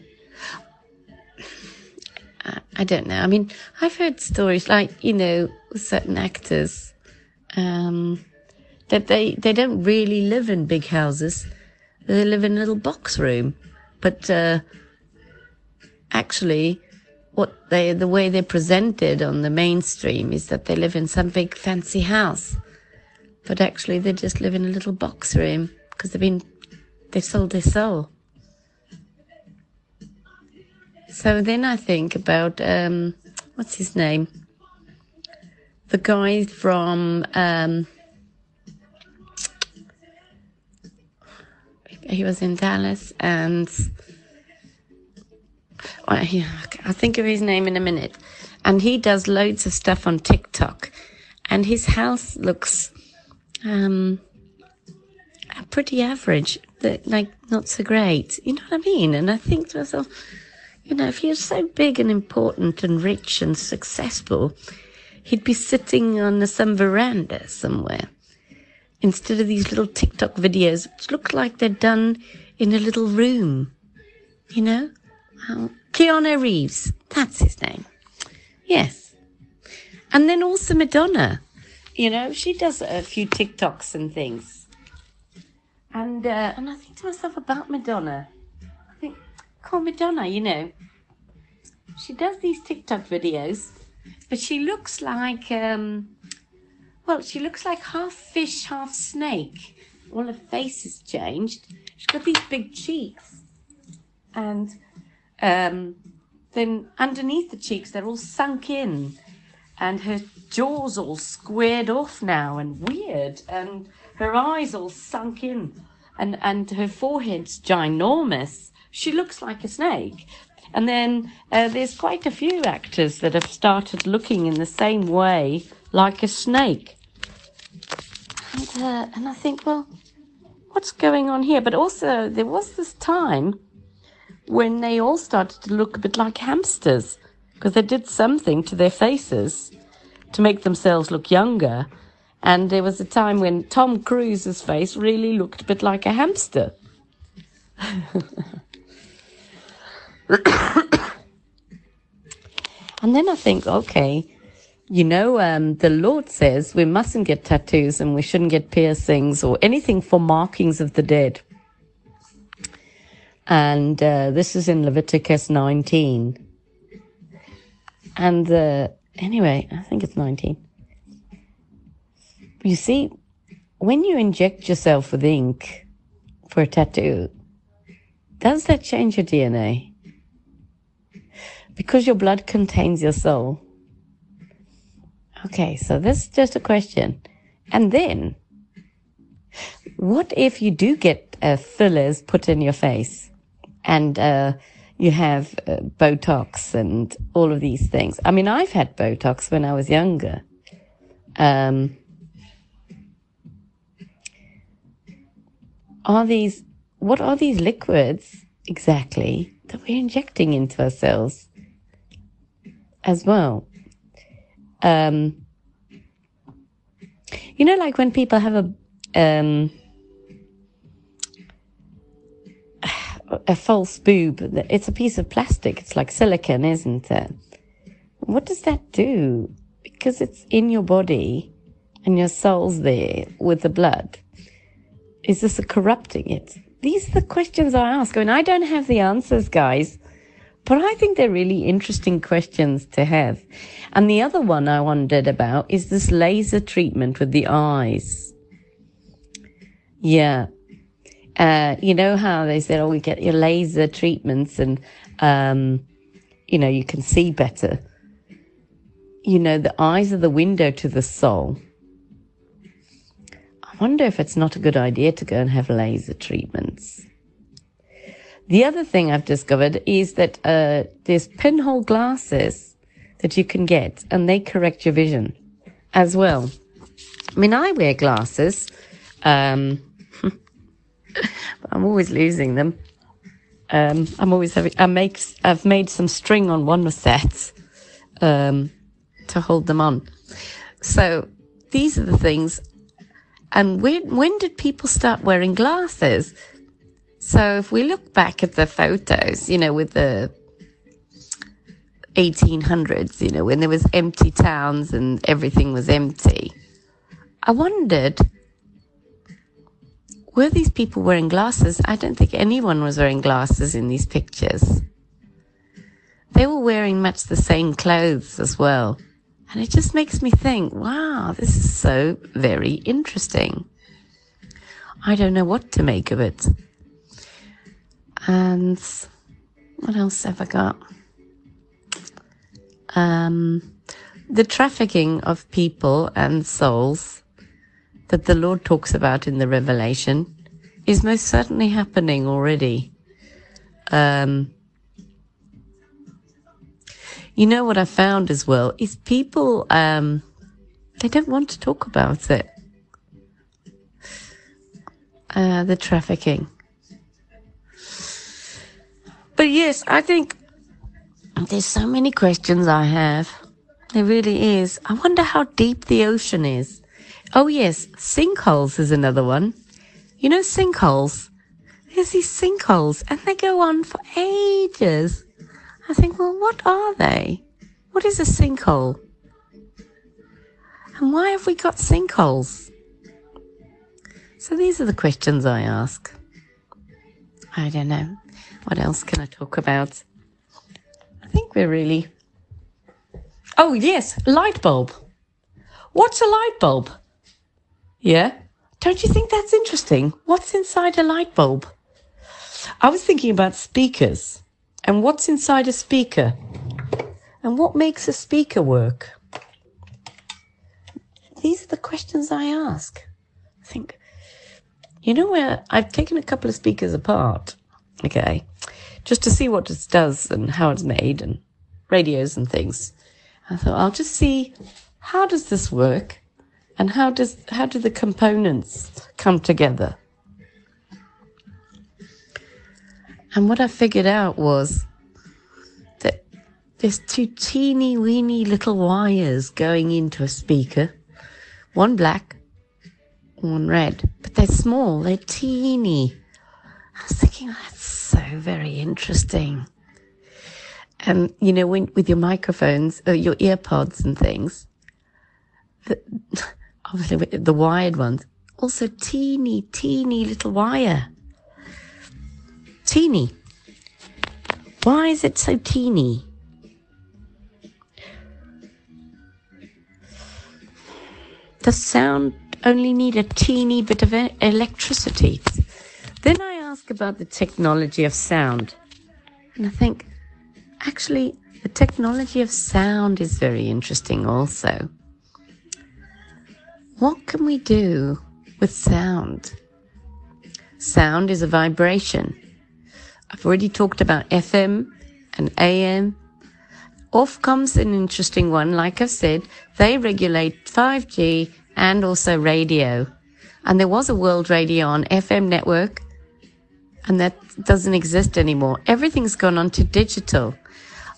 I, don't know. I mean, I've heard stories like, you know, certain actors, um, that they, they don't really live in big houses. They live in a little box room. But, uh, actually, what they, the way they're presented on the mainstream is that they live in some big fancy house. But actually, they just live in a little box room because they've been, they've sold their soul. So then I think about, um, what's his name? The guy from, um, he was in Dallas and I'll think of his name in a minute. And he does loads of stuff on TikTok and his house looks, um, pretty average, like not so great. You know what I mean? And I think to myself, you know, if was so big and important and rich and successful, he'd be sitting on some veranda somewhere instead of these little TikTok videos, which look like they're done in a little room. You know? Oh, Keanu Reeves. That's his name. Yes. And then also Madonna. You know, she does a few TikToks and things. And, uh, and I think to myself about Madonna. I think, call Madonna, you know, she does these TikTok videos, but she looks like, um, well, she looks like half fish, half snake. All her face has changed. She's got these big cheeks. And um, then underneath the cheeks, they're all sunk in. And her jaw's all squared off now and weird. And her eyes all sunk in. And, and her forehead's ginormous. She looks like a snake. And then uh, there's quite a few actors that have started looking in the same way, like a snake. And, uh, and I think, well, what's going on here? But also, there was this time when they all started to look a bit like hamsters because they did something to their faces to make themselves look younger. And there was a time when Tom Cruise's face really looked a bit like a hamster. [laughs] [coughs] and then I think, okay, you know, um, the Lord says we mustn't get tattoos and we shouldn't get piercings or anything for markings of the dead. And uh, this is in Leviticus 19. And uh, anyway, I think it's 19. You see, when you inject yourself with ink for a tattoo, does that change your DNA? Because your blood contains your soul. Okay, so this is just a question. And then, what if you do get uh, fillers put in your face and uh, you have uh, Botox and all of these things? I mean, I've had Botox when I was younger. Um, are these, what are these liquids exactly that we're injecting into ourselves? As well. Um, you know, like when people have a um, a false boob, it's a piece of plastic. It's like silicone, isn't it? What does that do? Because it's in your body and your soul's there with the blood. Is this corrupting it? These are the questions I ask. I mean, I don't have the answers, guys. But I think they're really interesting questions to have. And the other one I wondered about is this laser treatment with the eyes. Yeah. Uh, you know how they said, oh, we get your laser treatments and, um, you know, you can see better. You know, the eyes are the window to the soul. I wonder if it's not a good idea to go and have laser treatments. The other thing I've discovered is that uh, there's pinhole glasses that you can get, and they correct your vision as well. I mean, I wear glasses. Um, [laughs] I'm always losing them. Um, I'm always having. I make. I've made some string on one set um, to hold them on. So these are the things. And when when did people start wearing glasses? So if we look back at the photos, you know, with the 1800s, you know, when there was empty towns and everything was empty, I wondered were these people wearing glasses? I don't think anyone was wearing glasses in these pictures. They were wearing much the same clothes as well. And it just makes me think, wow, this is so very interesting. I don't know what to make of it. And what else have I got? Um, the trafficking of people and souls that the Lord talks about in the Revelation is most certainly happening already. Um, you know what I found as well is people um, they don't want to talk about it. Uh, the trafficking. But yes, I think there's so many questions I have. There really is. I wonder how deep the ocean is. Oh yes, sinkholes is another one. You know sinkholes? There's these sinkholes and they go on for ages. I think, well, what are they? What is a sinkhole? And why have we got sinkholes? So these are the questions I ask. I don't know. What else can I talk about? I think we're really. Oh, yes, light bulb. What's a light bulb? Yeah? Don't you think that's interesting? What's inside a light bulb? I was thinking about speakers and what's inside a speaker and what makes a speaker work. These are the questions I ask. I think, you know, where I've taken a couple of speakers apart okay, just to see what it does and how it's made and radios and things. I thought I'll just see how does this work and how does how do the components come together. And what I figured out was that there's two teeny weeny little wires going into a speaker, one black, one red, but they're small, they're teeny. I was thinking, oh, that's so very interesting. And, you know, when, with your microphones, uh, your earpods and things, the, [laughs] obviously the wired ones, also teeny, teeny little wire. Teeny. Why is it so teeny? Does sound only need a teeny bit of electricity? Then I ask about the technology of sound. And I think, actually, the technology of sound is very interesting also. What can we do with sound? Sound is a vibration. I've already talked about FM and AM. Ofcom's an interesting one. Like I've said, they regulate 5G and also radio. And there was a world radio on FM network and that doesn't exist anymore. Everything's gone on to digital.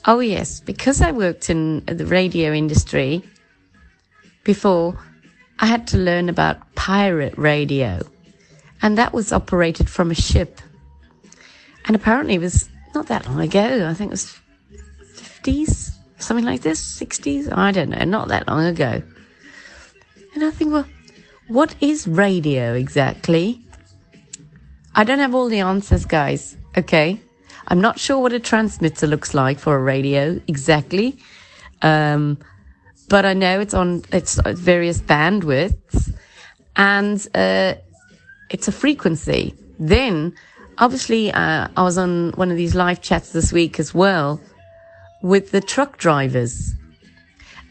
Oh yes, because I worked in the radio industry before, I had to learn about pirate radio. And that was operated from a ship. And apparently it was not that long ago. I think it was 50s, something like this, 60s. I don't know, not that long ago. And I think, well, what is radio exactly? I don't have all the answers, guys. Okay. I'm not sure what a transmitter looks like for a radio exactly. Um, but I know it's on it's various bandwidths and uh, it's a frequency. Then, obviously, uh, I was on one of these live chats this week as well with the truck drivers,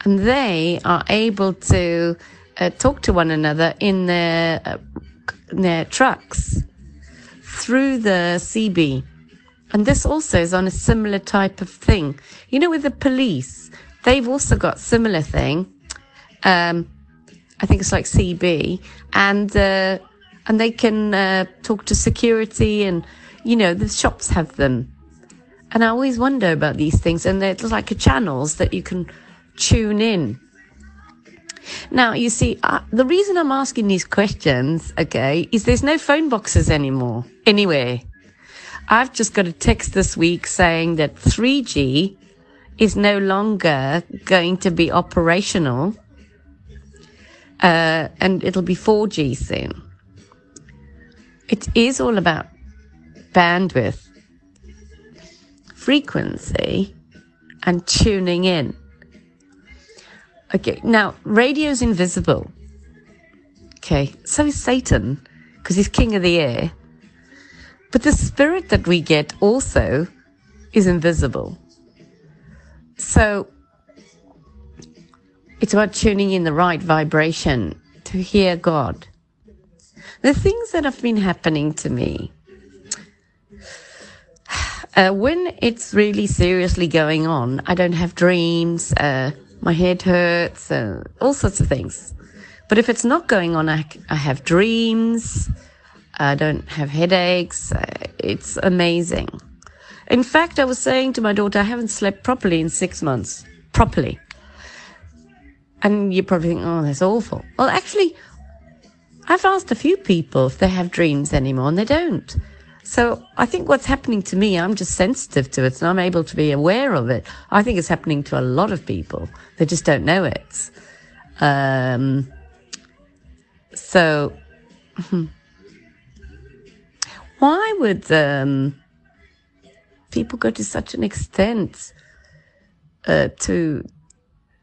and they are able to uh, talk to one another in their uh, in their trucks through the CB. And this also is on a similar type of thing. You know, with the police, they've also got similar thing. Um, I think it's like CB, and uh, and they can uh, talk to security, and you know the shops have them. And I always wonder about these things, and they're like channels that you can tune in. Now, you see, uh, the reason I'm asking these questions, okay, is there's no phone boxes anymore anywhere. I've just got a text this week saying that 3G is no longer going to be operational, uh, and it'll be 4G soon. it is all about bandwidth, frequency, and tuning in. Okay, now radio's invisible. Okay, so is Satan, because he's king of the air. But the spirit that we get also is invisible. So it's about tuning in the right vibration to hear God. The things that have been happening to me. [sighs] Uh, when it's really seriously going on, I don't have dreams, uh, my head hurts, uh, all sorts of things. But if it's not going on, I, I have dreams, I don't have headaches. It's amazing. In fact, I was saying to my daughter, I haven't slept properly in six months. Properly. And you probably think, oh, that's awful. Well, actually, I've asked a few people if they have dreams anymore, and they don't. So I think what's happening to me, I'm just sensitive to it, and I'm able to be aware of it. I think it's happening to a lot of people. They just don't know it. Um, so, [laughs] why would um, people go to such an extent uh, to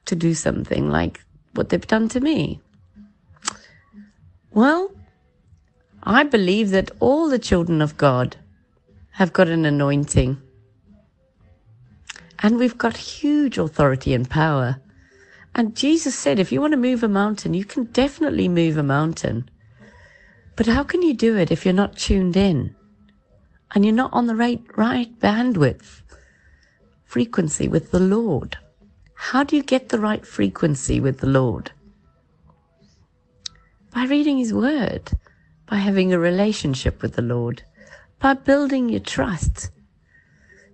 to do something like what they've done to me? Well, I believe that all the children of God have got an anointing. And we've got huge authority and power. And Jesus said, if you want to move a mountain, you can definitely move a mountain. But how can you do it if you're not tuned in? And you're not on the right, right bandwidth, frequency with the Lord. How do you get the right frequency with the Lord? By reading His Word, by having a relationship with the Lord, by building your trust,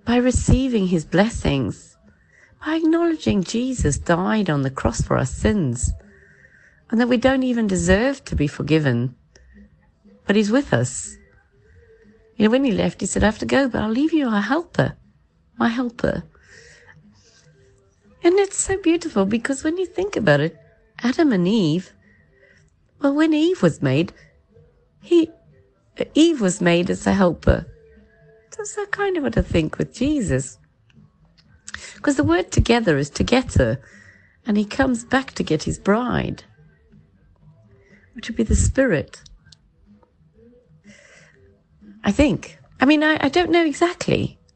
by receiving His blessings, by acknowledging Jesus died on the cross for our sins, and that we don't even deserve to be forgiven, but He's with us. You know, when He left, He said, I have to go, but I'll leave you a helper, my helper. And it's so beautiful because when you think about it, Adam and Eve, well, when Eve was made, he, Eve was made as a helper. That's kind of what I think with Jesus. Because the word together is together, and he comes back to get his bride, which would be the Spirit. I think. I mean, I, I don't know exactly. [laughs]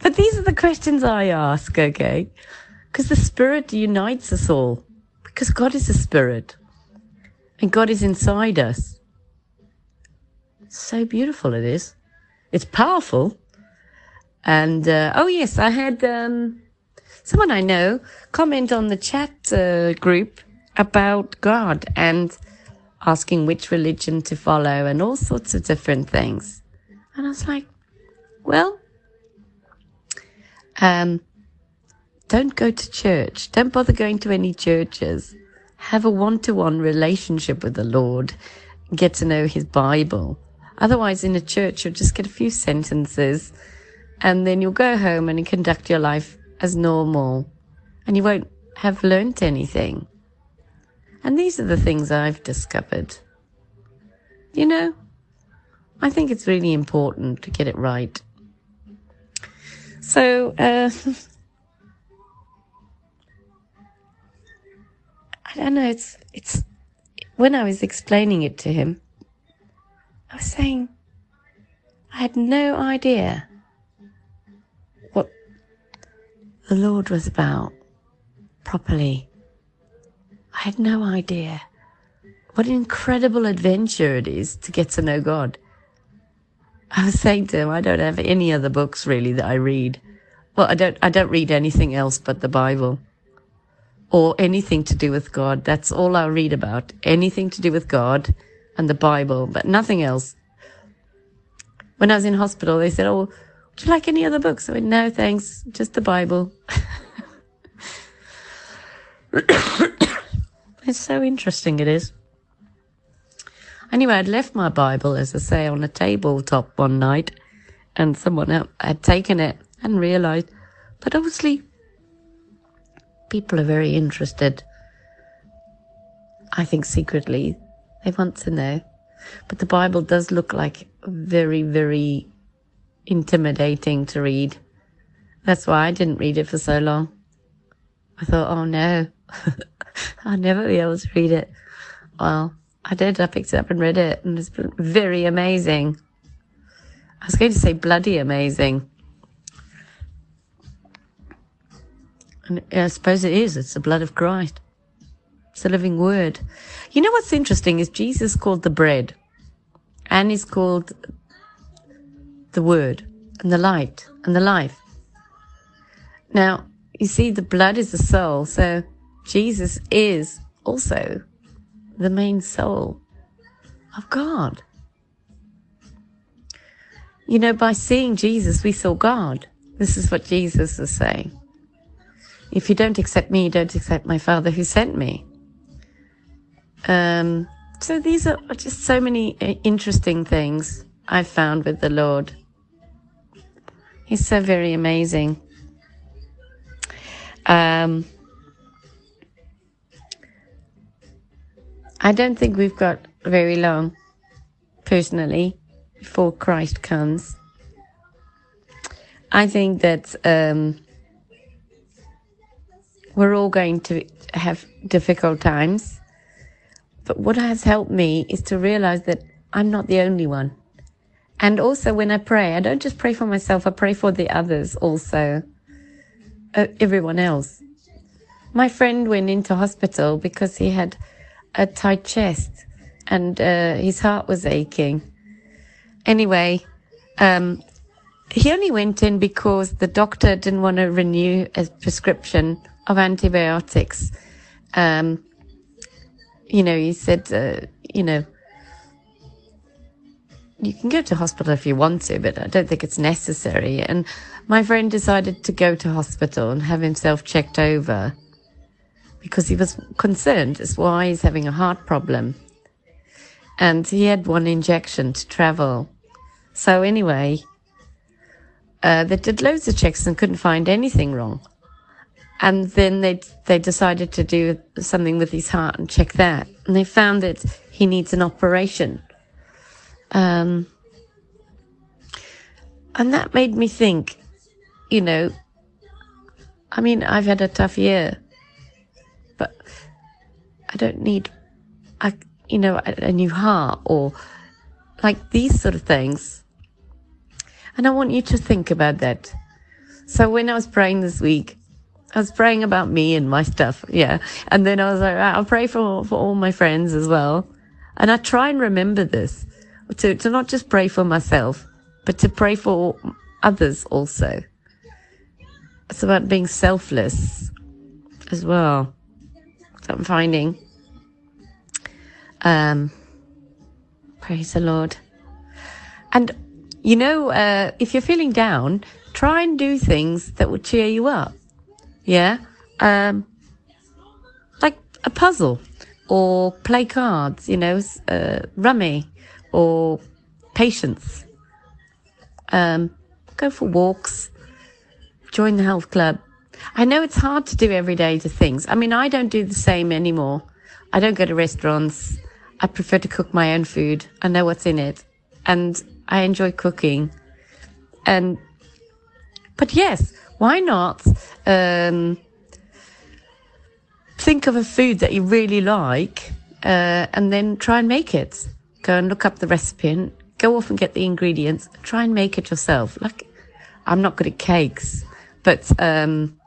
But these are the questions I ask, okay? Because the Spirit unites us all. Because God is a Spirit. And God is inside us. So beautiful it is. It's powerful. And, uh, oh yes, I had, um, someone I know comment on the chat uh, group about God and asking which religion to follow and all sorts of different things. And I was like, well, um, don't go to church. Don't bother going to any churches. Have a one to one relationship with the Lord. Get to know His Bible. Otherwise, in a church, you'll just get a few sentences and then you'll go home and conduct your life as normal and you won't have learnt anything. And these are the things I've discovered. You know, I think it's really important to get it right. So, uh, [laughs] I don't know. It's it's when I was explaining it to him, I was saying I had no idea what the Lord was about properly. I had no idea what an incredible adventure it is to get to know God. I was saying to him, I don't have any other books really that I read. Well, I don't, I don't read anything else but the Bible or anything to do with God. That's all I read about. Anything to do with God and the Bible, but nothing else. When I was in hospital, they said, Oh, would you like any other books? I went, No, thanks. Just the Bible. [coughs] it's so interesting, it is. Anyway, I'd left my Bible, as I say, on a tabletop one night, and someone had taken it and realized. But obviously, people are very interested. I think secretly, they want to know But the Bible does look like very, very intimidating to read. That's why I didn't read it for so long. I thought, oh no, [laughs] I'll never be able to read it. Well, I did. I picked it up and read it, and it's very amazing. I was going to say bloody amazing. And I suppose it is. It's the blood of Christ. It's the living word. You know what's interesting is Jesus called the bread and he's called the word and the light and the life. Now, you see, the blood is the soul, so Jesus is also the main soul of God. You know, by seeing Jesus, we saw God. This is what Jesus is saying. If you don't accept me, you don't accept my Father who sent me. Um, so these are just so many uh, interesting things I've found with the Lord. He's so very amazing. Um, I don't think we've got very long, personally, before Christ comes. I think that um, we're all going to have difficult times. But what has helped me is to realize that I'm not the only one. And also when I pray, I don't just pray for myself, I pray for the others also, uh, everyone else. My friend went into hospital because he had a tight chest and uh, his heart was aching. Anyway, um, he only went in because the doctor didn't want to renew a prescription of antibiotics. Um, you know, he said, uh, you know, you can go to hospital if you want to, but I don't think it's necessary. And my friend decided to go to hospital and have himself checked over because he was concerned as why he's having a heart problem. And he had one injection to travel. So anyway, uh, they did loads of checks and couldn't find anything wrong and then they they decided to do something with his heart and check that, and they found that he needs an operation. Um, and that made me think, you know, I mean, I've had a tough year, but I don't need, a, you know, a, a new heart or like these sort of things. And I want you to think about that. So when I was praying this week, I was praying about me and my stuff. Yeah. And then I was like, I'll pray for, for all my friends as well. And I try and remember this to, to not just pray for myself, but to pray for others also. It's about being selfless as well. So I'm finding. Um, praise the Lord. And, you know, uh, if you're feeling down, try and do things that will cheer you up. Yeah. Um, like a puzzle or play cards, you know, uh, rummy or patience. Um, go for walks, join the health club. I know it's hard to do everyday things. I mean, I don't do the same anymore. I don't go to restaurants. I prefer to cook my own food. I know what's in it and I enjoy cooking. And, but yes, why not um, think of a food that you really like uh, and then try and make it? Go and look up the recipe and go off and get the ingredients. Try and make it yourself. Like, I'm not good at cakes, but um,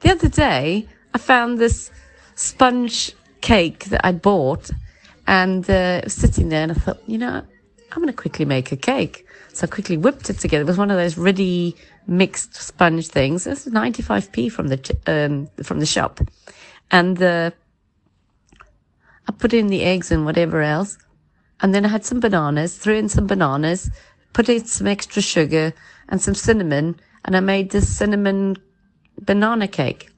the other day I found this sponge cake that I bought and uh, it was sitting there and I thought, you know, I'm going to quickly make a cake. So I quickly whipped it together. It was one of those ready mixed sponge things. This is 95p from the um, from the shop, and uh, I put in the eggs and whatever else, and then I had some bananas. Threw in some bananas, put in some extra sugar and some cinnamon, and I made this cinnamon banana cake,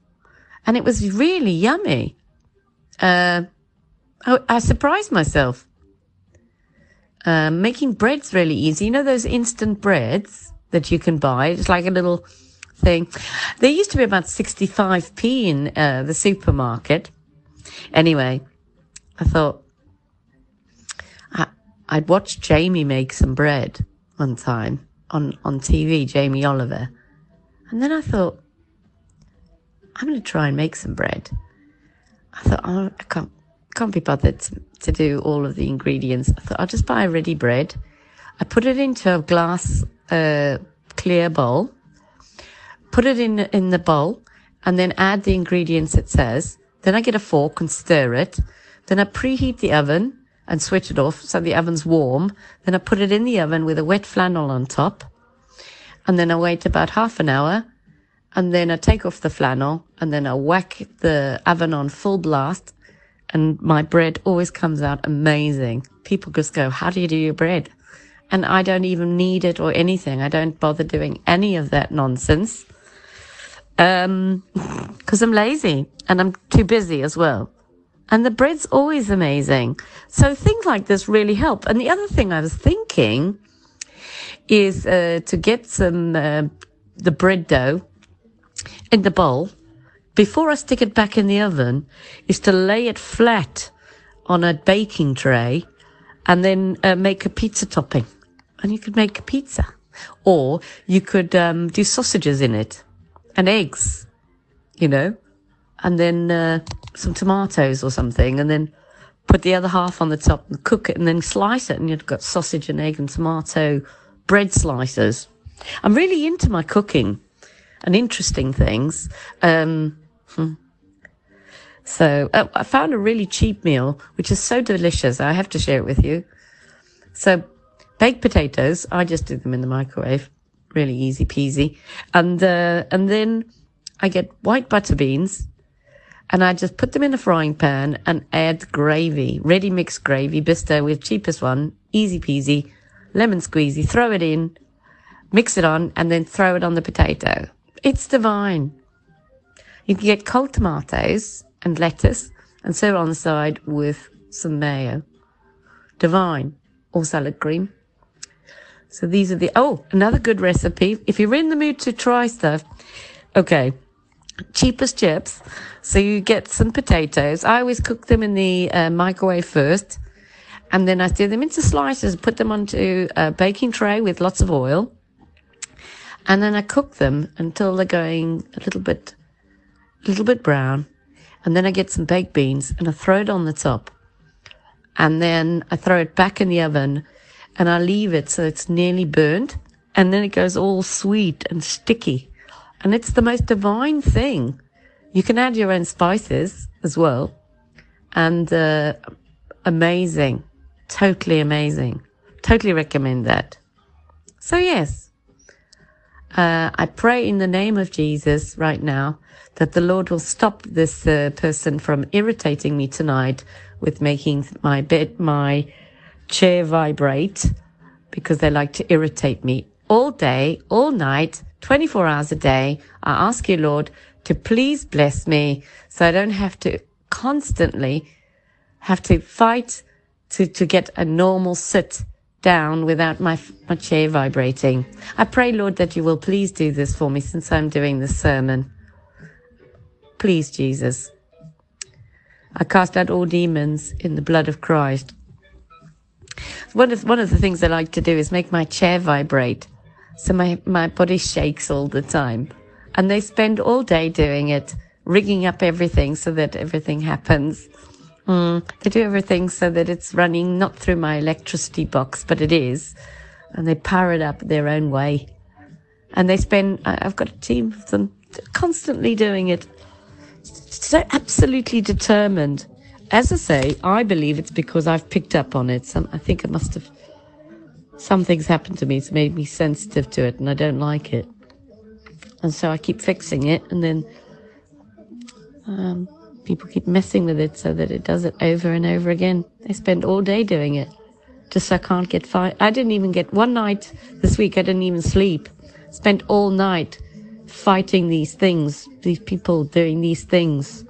and it was really yummy. Uh, I, I surprised myself. Uh, making bread's really easy. You know those instant breads? That you can buy. It's like a little thing. They used to be about 65p in uh, the supermarket. Anyway, I thought, I, I'd watched Jamie make some bread one time on, on TV, Jamie Oliver. And then I thought, I'm going to try and make some bread. I thought, oh, I can't, can't be bothered to, to do all of the ingredients. I thought, I'll just buy ready bread. I put it into a glass, uh, clear bowl, put it in, in the bowl and then add the ingredients it says. Then I get a fork and stir it. Then I preheat the oven and switch it off so the oven's warm. Then I put it in the oven with a wet flannel on top. And then I wait about half an hour and then I take off the flannel and then I whack the oven on full blast and my bread always comes out amazing. People just go, how do you do your bread? And I don't even need it or anything. I don't bother doing any of that nonsense. Um, [laughs] cause I'm lazy and I'm too busy as well. And the bread's always amazing. So things like this really help. And the other thing I was thinking is, uh, to get some, uh, the bread dough in the bowl before I stick it back in the oven is to lay it flat on a baking tray and then uh, make a pizza topping. And you could make a pizza or you could, um, do sausages in it and eggs, you know, and then uh, some tomatoes or something, and then put the other half on the top and cook it, and then slice it, and you've got sausage and egg and tomato bread slices. I'm really into my cooking and interesting things. Um, hmm. So uh, I found a really cheap meal, which is so delicious. I have to share it with you. So baked potatoes, I just did them in the microwave really easy peasy. And, uh, and then I get white butter beans and I just put them in a frying pan and add gravy, ready mixed gravy, Bisto with cheapest one, easy peasy, lemon squeezy, throw it in, mix it on, and then throw it on the potato. It's divine. You can get cold tomatoes and lettuce and serve on the side with some mayo. Divine. Or salad cream. So these are the, oh, another good recipe. If you're in the mood to try stuff, okay, cheapest chips. So you get some potatoes. I always cook them in the uh, microwave first. And then I stir them into slices, put them onto a baking tray with lots of oil. And then I cook them until they're going a little bit, a little bit brown. And then I get some baked beans and I throw it on the top. And then I throw it back in the oven and I leave it so it's nearly burnt and then it goes all sweet and sticky. And it's the most divine thing. You can add your own spices as well. And, uh, amazing. Totally amazing. Totally recommend that. So yes, uh, I pray in the name of Jesus right now that the Lord will stop this uh, person from irritating me tonight with making my bed, my chair vibrate because they like to irritate me all day, all night, 24 hours a day. I ask you, Lord, to please bless me so I don't have to constantly have to fight to, to get a normal sit down without my, my chair vibrating. I pray, Lord, that you will please do this for me since I'm doing this sermon. Please, Jesus. I cast out all demons in the blood of Christ. One of, one of the things I like to do is make my chair vibrate. So my, my body shakes all the time. And they spend all day doing it, rigging up everything so that everything happens. Mm, they do everything so that it's running not through my electricity box, but it is. And they power it up their own way. And they spend, I've got a team of them constantly doing it. So absolutely determined as I say, I believe it's because I've picked up on it. Some, I think it must have, something's happened to me. It's made me sensitive to it and I don't like it. And so I keep fixing it and then, um, people keep messing with it so that it does it over and over again. They spend all day doing it. Just so I can't get fight. I didn't even get one night this week. I didn't even sleep. Spent all night fighting these things, these people doing these things.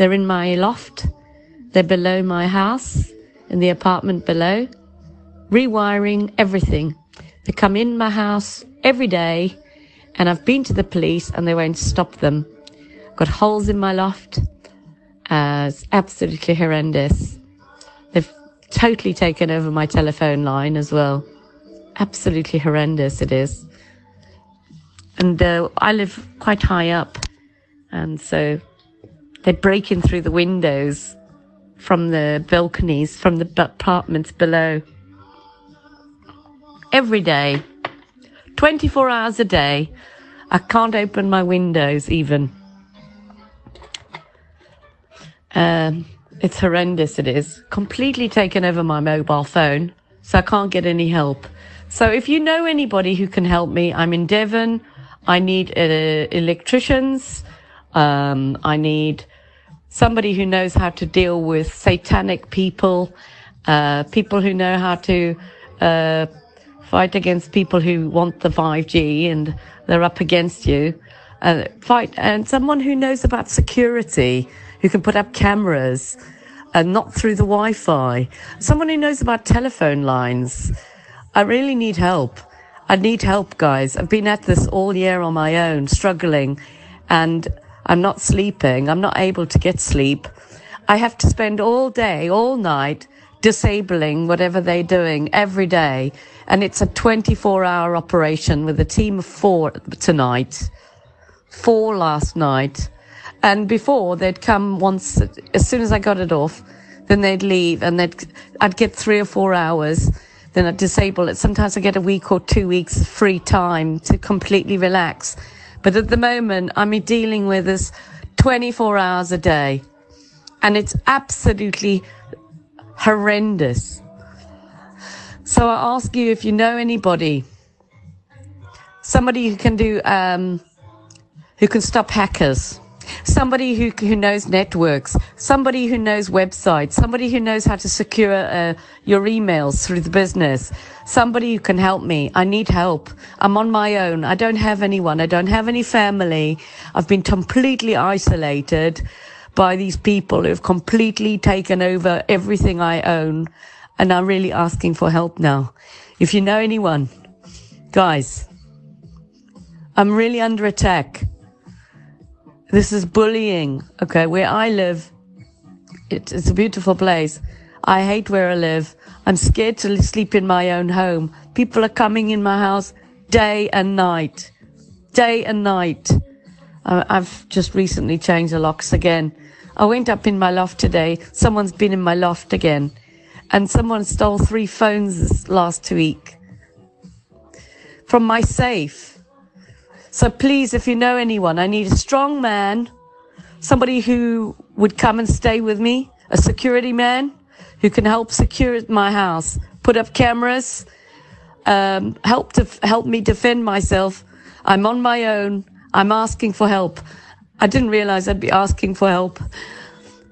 They're in my loft. They're below my house, in the apartment below, rewiring everything. They come in my house every day, and I've been to the police and they won't stop them. Got holes in my loft. Uh, it's absolutely horrendous. They've totally taken over my telephone line as well. Absolutely horrendous it is. And uh, I live quite high up, and so they're breaking through the windows from the balconies, from the apartments below. Every day, 24 hours a day, I can't open my windows even. Um, it's horrendous, it is. Completely taken over my mobile phone, so I can't get any help. So if you know anybody who can help me, I'm in Devon. I need uh, electricians. Um, I need somebody who knows how to deal with satanic people, uh, people who know how to uh, fight against people who want the 5G and they're up against you. Uh, fight and someone who knows about security who can put up cameras and not through the Wi-Fi. Someone who knows about telephone lines. I really need help. I need help, guys. I've been at this all year on my own, struggling, and I'm not sleeping. I'm not able to get sleep. I have to spend all day, all night, disabling whatever they're doing every day. And it's a 24 hour operation with a team of four tonight, four last night. And before they'd come once, as soon as I got it off, then they'd leave and they'd, I'd get three or four hours. Then I'd disable it. Sometimes I get a week or two weeks of free time to completely relax. But at the moment, I'm dealing with this 24 hours a day and it's absolutely horrendous. So I ask you if you know anybody, somebody who can do, um, who can stop hackers somebody who, who knows networks, somebody who knows websites, somebody who knows how to secure uh, your emails through the business, somebody who can help me. I need help. I'm on my own. I don't have anyone. I don't have any family. I've been completely isolated by these people who have completely taken over everything I own. And I'm really asking for help now. If you know anyone, guys, I'm really under attack. This is bullying. Okay, where I live, it, it's a beautiful place. I hate where I live. I'm scared to sleep in my own home. People are coming in my house day and night. Day and night. I've just recently changed the locks again. I went up in my loft today. Someone's been in my loft again. And someone stole three phones last week from my safe. So please, if you know anyone, I need a strong man, somebody who would come and stay with me, a security man who can help secure my house, put up cameras, um, help to help me defend myself. I'm on my own. I'm asking for help. I didn't realize I'd be asking for help,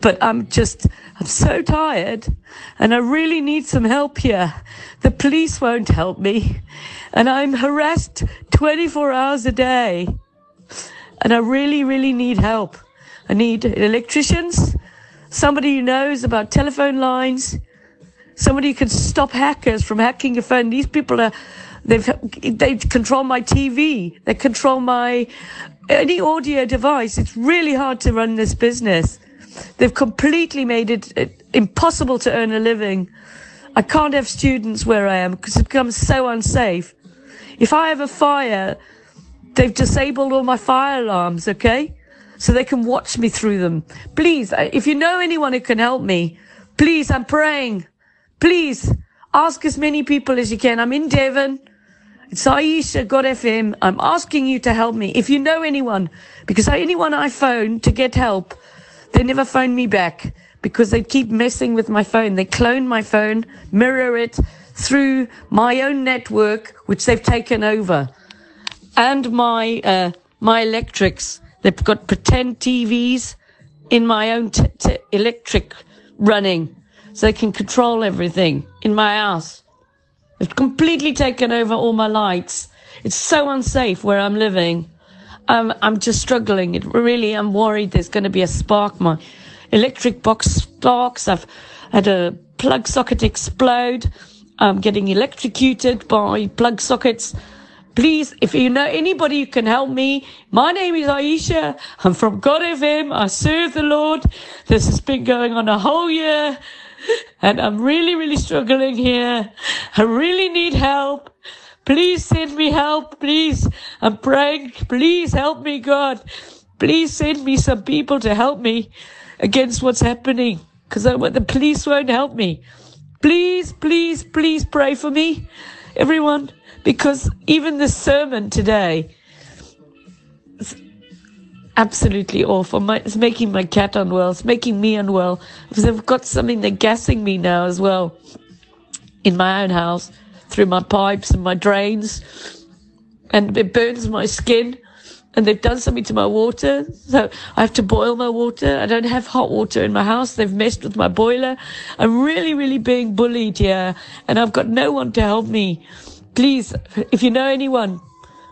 but I'm just, I'm so tired and I really need some help here. The police won't help me and I'm harassed 24 hours a day. And I really, really need help. I need electricians, somebody who knows about telephone lines, somebody who can stop hackers from hacking your phone. These people are, they've, they control my TV. They control my, any audio device. It's really hard to run this business. They've completely made it impossible to earn a living. I can't have students where I am because it becomes so unsafe. If I have a fire, they've disabled all my fire alarms, okay? So they can watch me through them. Please, uh, if you know anyone who can help me, please, I'm praying. Please ask as many people as you can. I'm in Devon. It's Aisha God FM. I'm asking you to help me. If you know anyone, because anyone I phone to get help, they never phone me back because they keep messing with my phone. They clone my phone, mirror it, through my own network, which they've taken over, and my uh, my electrics. They've got pretend TVs in my own t- t- electric running, so they can control everything in my house. They've completely taken over all my lights. It's so unsafe where I'm living. Um, I'm just struggling. It really, I'm worried there's going to be a spark. My electric box sparks. I've had a plug socket explode. I'm getting electrocuted by plug sockets. Please, if you know anybody who can help me, my name is Aisha. I'm from God FM. I serve the Lord. This has been going on a whole year. And I'm really, really struggling here. I really need help. Please send me help, please. I'm praying. Please help me, God. Please send me some people to help me against what's happening because the police won't help me. Please, please, please pray for me, everyone, because even the sermon today is absolutely awful. My, it's making my cat unwell. It's making me unwell because I've got something they're gassing me now as well in my own house through my pipes and my drains, and it burns my skin and they've done something to my water. So I have to boil my water. I don't have hot water in my house. They've messed with my boiler. I'm really, really being bullied here and I've got no one to help me. Please, if you know anyone,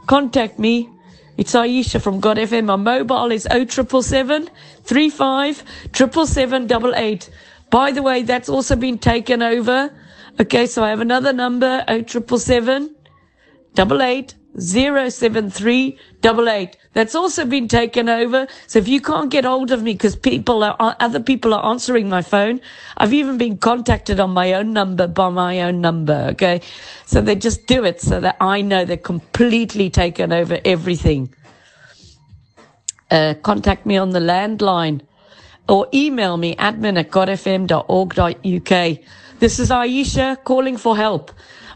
contact me. It's Aisha from God FM. My mobile is 0777 35 777 By the way, that's also been taken over. Okay, so I have another number, 0777 88 07388. That's also been taken over. So if you can't get hold of me because people are, other people are answering my phone, I've even been contacted on my own number by my own number. Okay. So they just do it so that I know they're completely taken over everything. Uh, contact me on the landline or email me admin at godfm.org.uk. This is Aisha calling for help.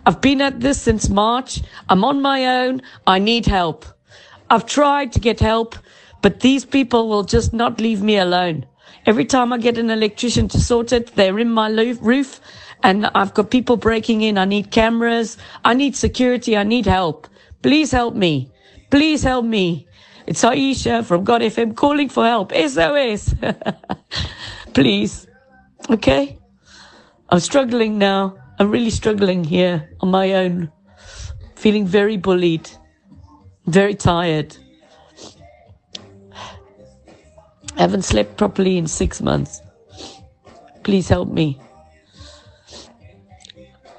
I've been at this since March. I'm on my own. I need help. I've tried to get help, but these people will just not leave me alone. Every time I get an electrician to sort it, they're in my roof and I've got people breaking in. I need cameras. I need security. I need help. Please help me. Please help me. It's Aisha from God FM calling for help. SOS. [laughs] Please. Okay. I'm struggling now. I'm really struggling here on my own, feeling very bullied, very tired. I haven't slept properly in six months. Please help me.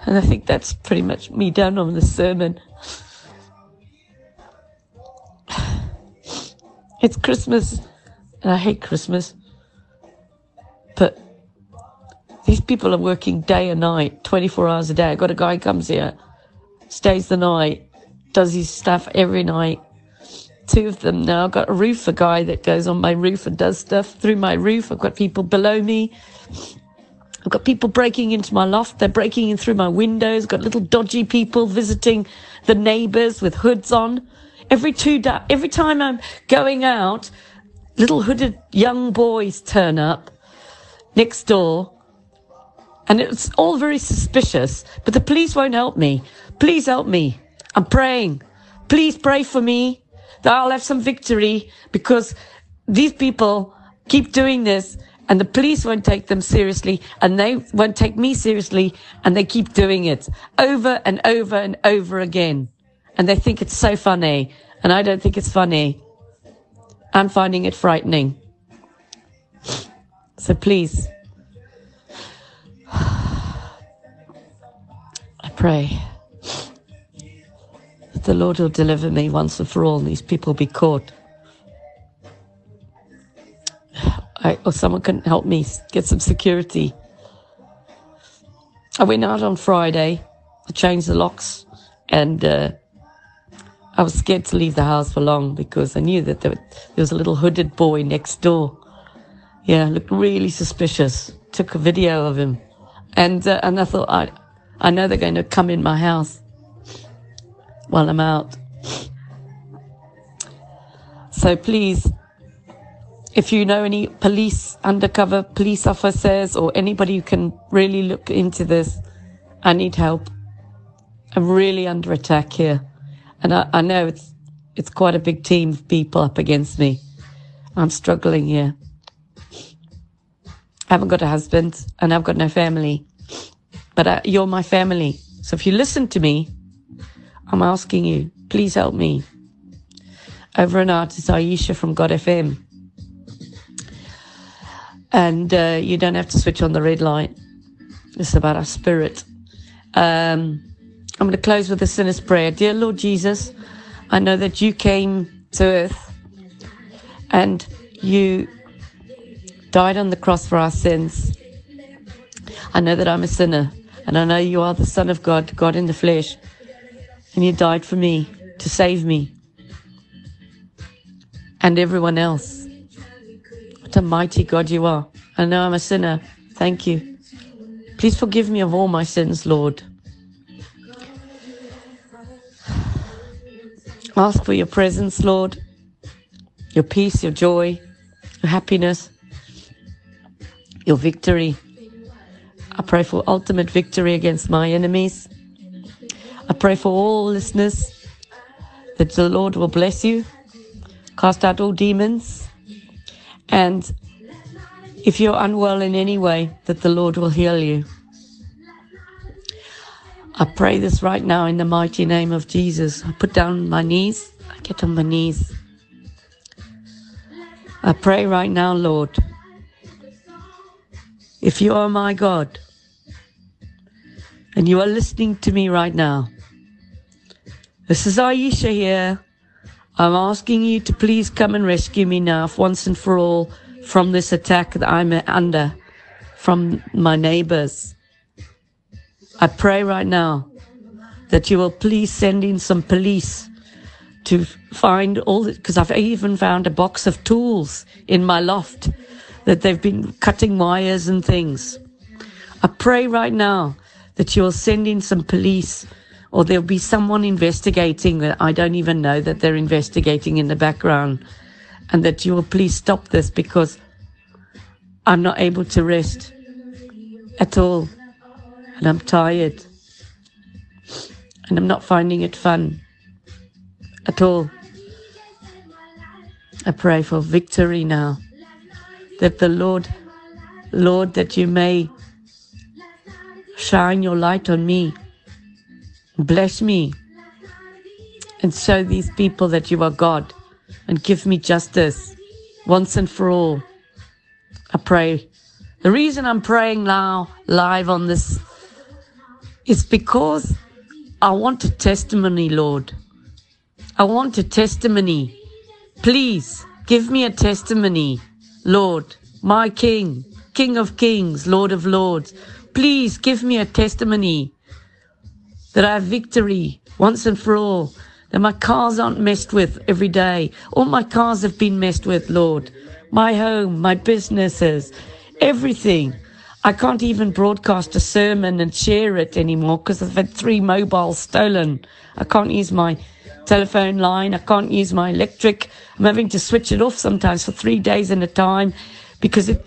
And I think that's pretty much me done on the sermon. [sighs] It's Christmas, and I hate Christmas. These people are working day and night, 24 hours a day. I got a guy comes here, stays the night, does his stuff every night. Two of them now. I've got a roofer guy that goes on my roof and does stuff through my roof. I've got people below me. I've got people breaking into my loft. They're breaking in through my windows. I've got little dodgy people visiting the neighbors with hoods on. Every two, da- every time I'm going out, little hooded young boys turn up next door and it's all very suspicious, but the police won't help me. Please help me. I'm praying. Please pray for me that I'll have some victory because these people keep doing this and the police won't take them seriously and they won't take me seriously and they keep doing it over and over and over again. And they think it's so funny and I don't think it's funny. I'm finding it frightening. So please pray that the Lord will deliver me once and for all and these people be caught. I, or someone can help me get some security. I went out on Friday. I changed the locks and uh, I was scared to leave the house for long because I knew that there, was a little hooded boy next door. Yeah, looked really suspicious. Took a video of him. And, uh, and I thought, I, I know they're going to come in my house while I'm out. So please, if you know any police, undercover police officers or anybody who can really look into this, I need help. I'm really under attack here. And I, I know it's, it's quite a big team of people up against me. I'm struggling here. I haven't got a husband and I've got no family but uh, you're my family. So if you listen to me, I'm asking you, please help me. Over and out is Aisha from God FM. And uh, you don't have to switch on the red light. It's about our spirit. Um, I'm going to close with a sinner's prayer. Dear Lord Jesus, I know that you came to earth and you died on the cross for our sins I know that I'm a sinner, and I know you are the Son of God, God in the flesh, and you died for me to save me and everyone else. What a mighty God you are. I know I'm a sinner. Thank you. Please forgive me of all my sins, Lord. Ask for your presence, Lord, your peace, your joy, your happiness, your victory. I pray for ultimate victory against my enemies. I pray for all listeners that the Lord will bless you, cast out all demons, and if you're unwell in any way, that the Lord will heal you. I pray this right now in the mighty name of Jesus. I put down my knees. I get on my knees. I pray right now, Lord, if you are my God and you are listening to me right now, this is Aisha here. I'm asking you to please come and rescue me now, once and for all, from this attack that I'm under from my neighbors. I pray right now that you will please send in some police to find all because I've even found a box of tools in my loft that they've been cutting wires and things. I pray right now that you will send in some police or there'll be someone investigating that I don't even know that they're investigating in the background and that you will please stop this because I'm not able to rest at all and I'm tired and I'm not finding it fun at all. I pray for victory now that the Lord, Lord, that you may shine your light on me, bless me, and show these people that you are God and give me justice once and for all. I pray. The reason I'm praying now live on this is because I want a testimony, Lord. I want a testimony. Please give me a testimony, Lord, my King, King of Kings, Lord of Lords. Please give me a testimony that I have victory once and for all, that my cars aren't messed with every day. All my cars have been messed with, Lord. My home, my businesses, everything. I can't even broadcast a sermon and share it anymore because I've had three mobiles stolen. I can't use my telephone line. I can't use my electric. I'm having to switch it off sometimes for three days at a time because it,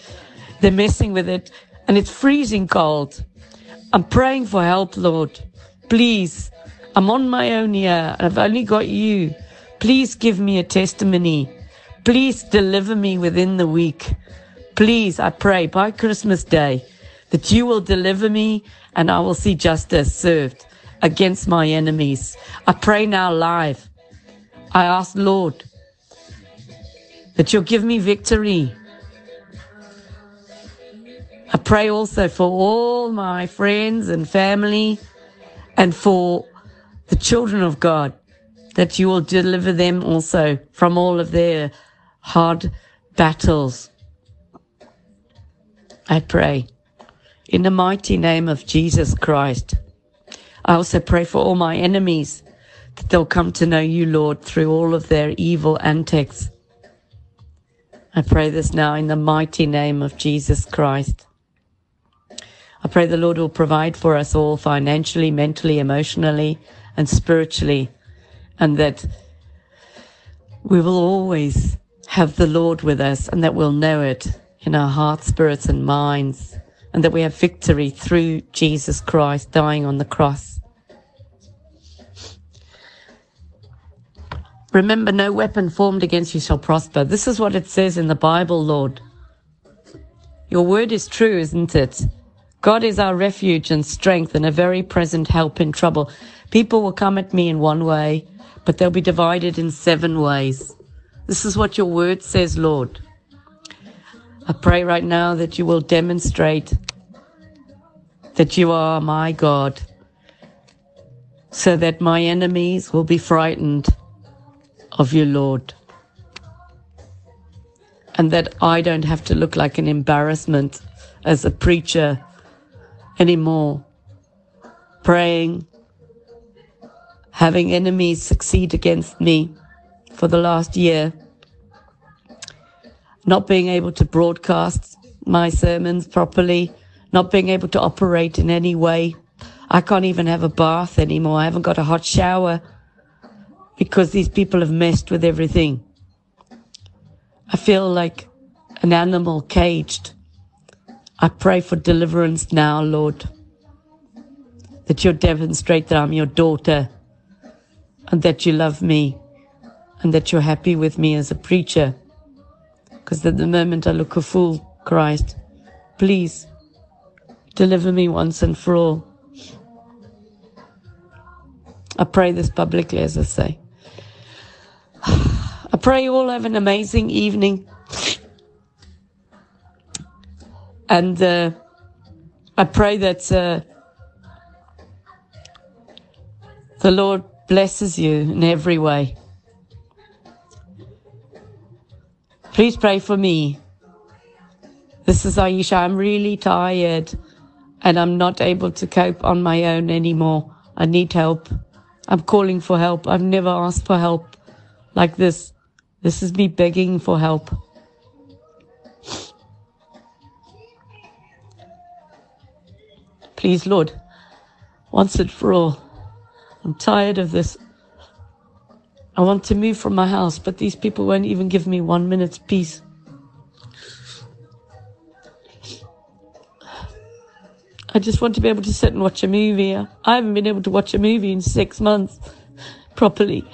they're messing with it and it's freezing cold. I'm praying for help, Lord. Please. I'm on my own here. And I've only got you. Please give me a testimony. Please deliver me within the week. Please, I pray by Christmas Day that you will deliver me and I will see justice served against my enemies. I pray now live. I ask, Lord, that you'll give me victory. I pray also for all my friends and family and for the children of God that you will deliver them also from all of their hard battles. I pray in the mighty name of Jesus Christ. I also pray for all my enemies that they'll come to know you, Lord, through all of their evil antics. I pray this now in the mighty name of Jesus Christ. I pray the Lord will provide for us all financially, mentally, emotionally, and spiritually, and that we will always have the Lord with us and that we'll know it in our hearts, spirits, and minds, and that we have victory through Jesus Christ dying on the cross. Remember, no weapon formed against you shall prosper. This is what it says in the Bible, Lord. Your word is true, isn't it? God is our refuge and strength and a very present help in trouble. People will come at me in one way, but they'll be divided in seven ways. This is what your word says, Lord. I pray right now that you will demonstrate that you are my God so that my enemies will be frightened of you, Lord. And that I don't have to look like an embarrassment as a preacher anymore. Praying, having enemies succeed against me for the last year, not being able to broadcast my sermons properly, not being able to operate in any way. I can't even have a bath anymore. I haven't got a hot shower because these people have messed with everything. I feel like an animal caged. I pray for deliverance now, Lord. That you demonstrate that I'm your daughter and that you love me and that you're happy with me as a preacher. Because at the moment I look a fool, Christ. Please deliver me once and for all. I pray this publicly, as I say. I pray you all have an amazing evening. And uh, I pray that uh, the Lord blesses you in every way. Please pray for me. This is Aisha. I'm really tired and I'm not able to cope on my own anymore. I need help. I'm calling for help. I've never asked for help like this. This is me begging for help. Please, Lord, once and for all, I'm tired of this. I want to move from my house, but these people won't even give me one minute's peace. I just want to be able to sit and watch a movie. I haven't been able to watch a movie in six months properly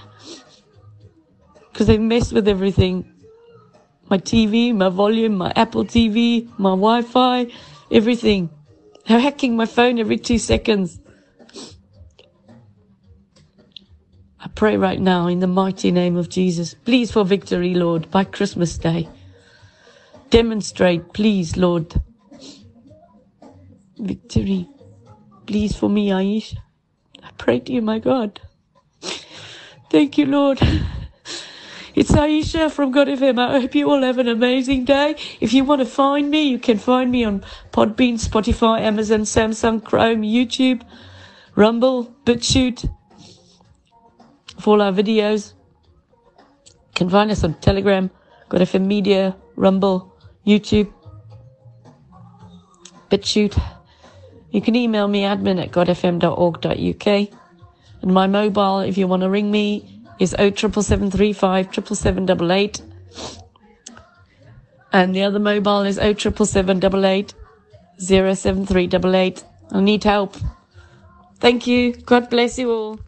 because they've messed with everything. My TV, my volume, my Apple TV, my Wi-Fi, everything. They're hacking my phone every two seconds. I pray right now in the mighty name of Jesus, please for victory, Lord, by Christmas Day. Demonstrate, please, Lord, victory. Please for me, Aisha. I pray to you, my God. Thank you, Lord. It's Aisha from God FM. I hope you all have an amazing day. If you want to find me, you can find me on Podbean, Spotify, Amazon, Samsung, Chrome, YouTube, Rumble, BitChute, for all our videos. You can find us on Telegram, God FM Media, Rumble, YouTube, BitChute. You can email me admin at godfm.org.uk. And my mobile, if you want to ring me, is 07735 77788. And the other mobile is 07788 07388. I need help. Thank you. God bless you all.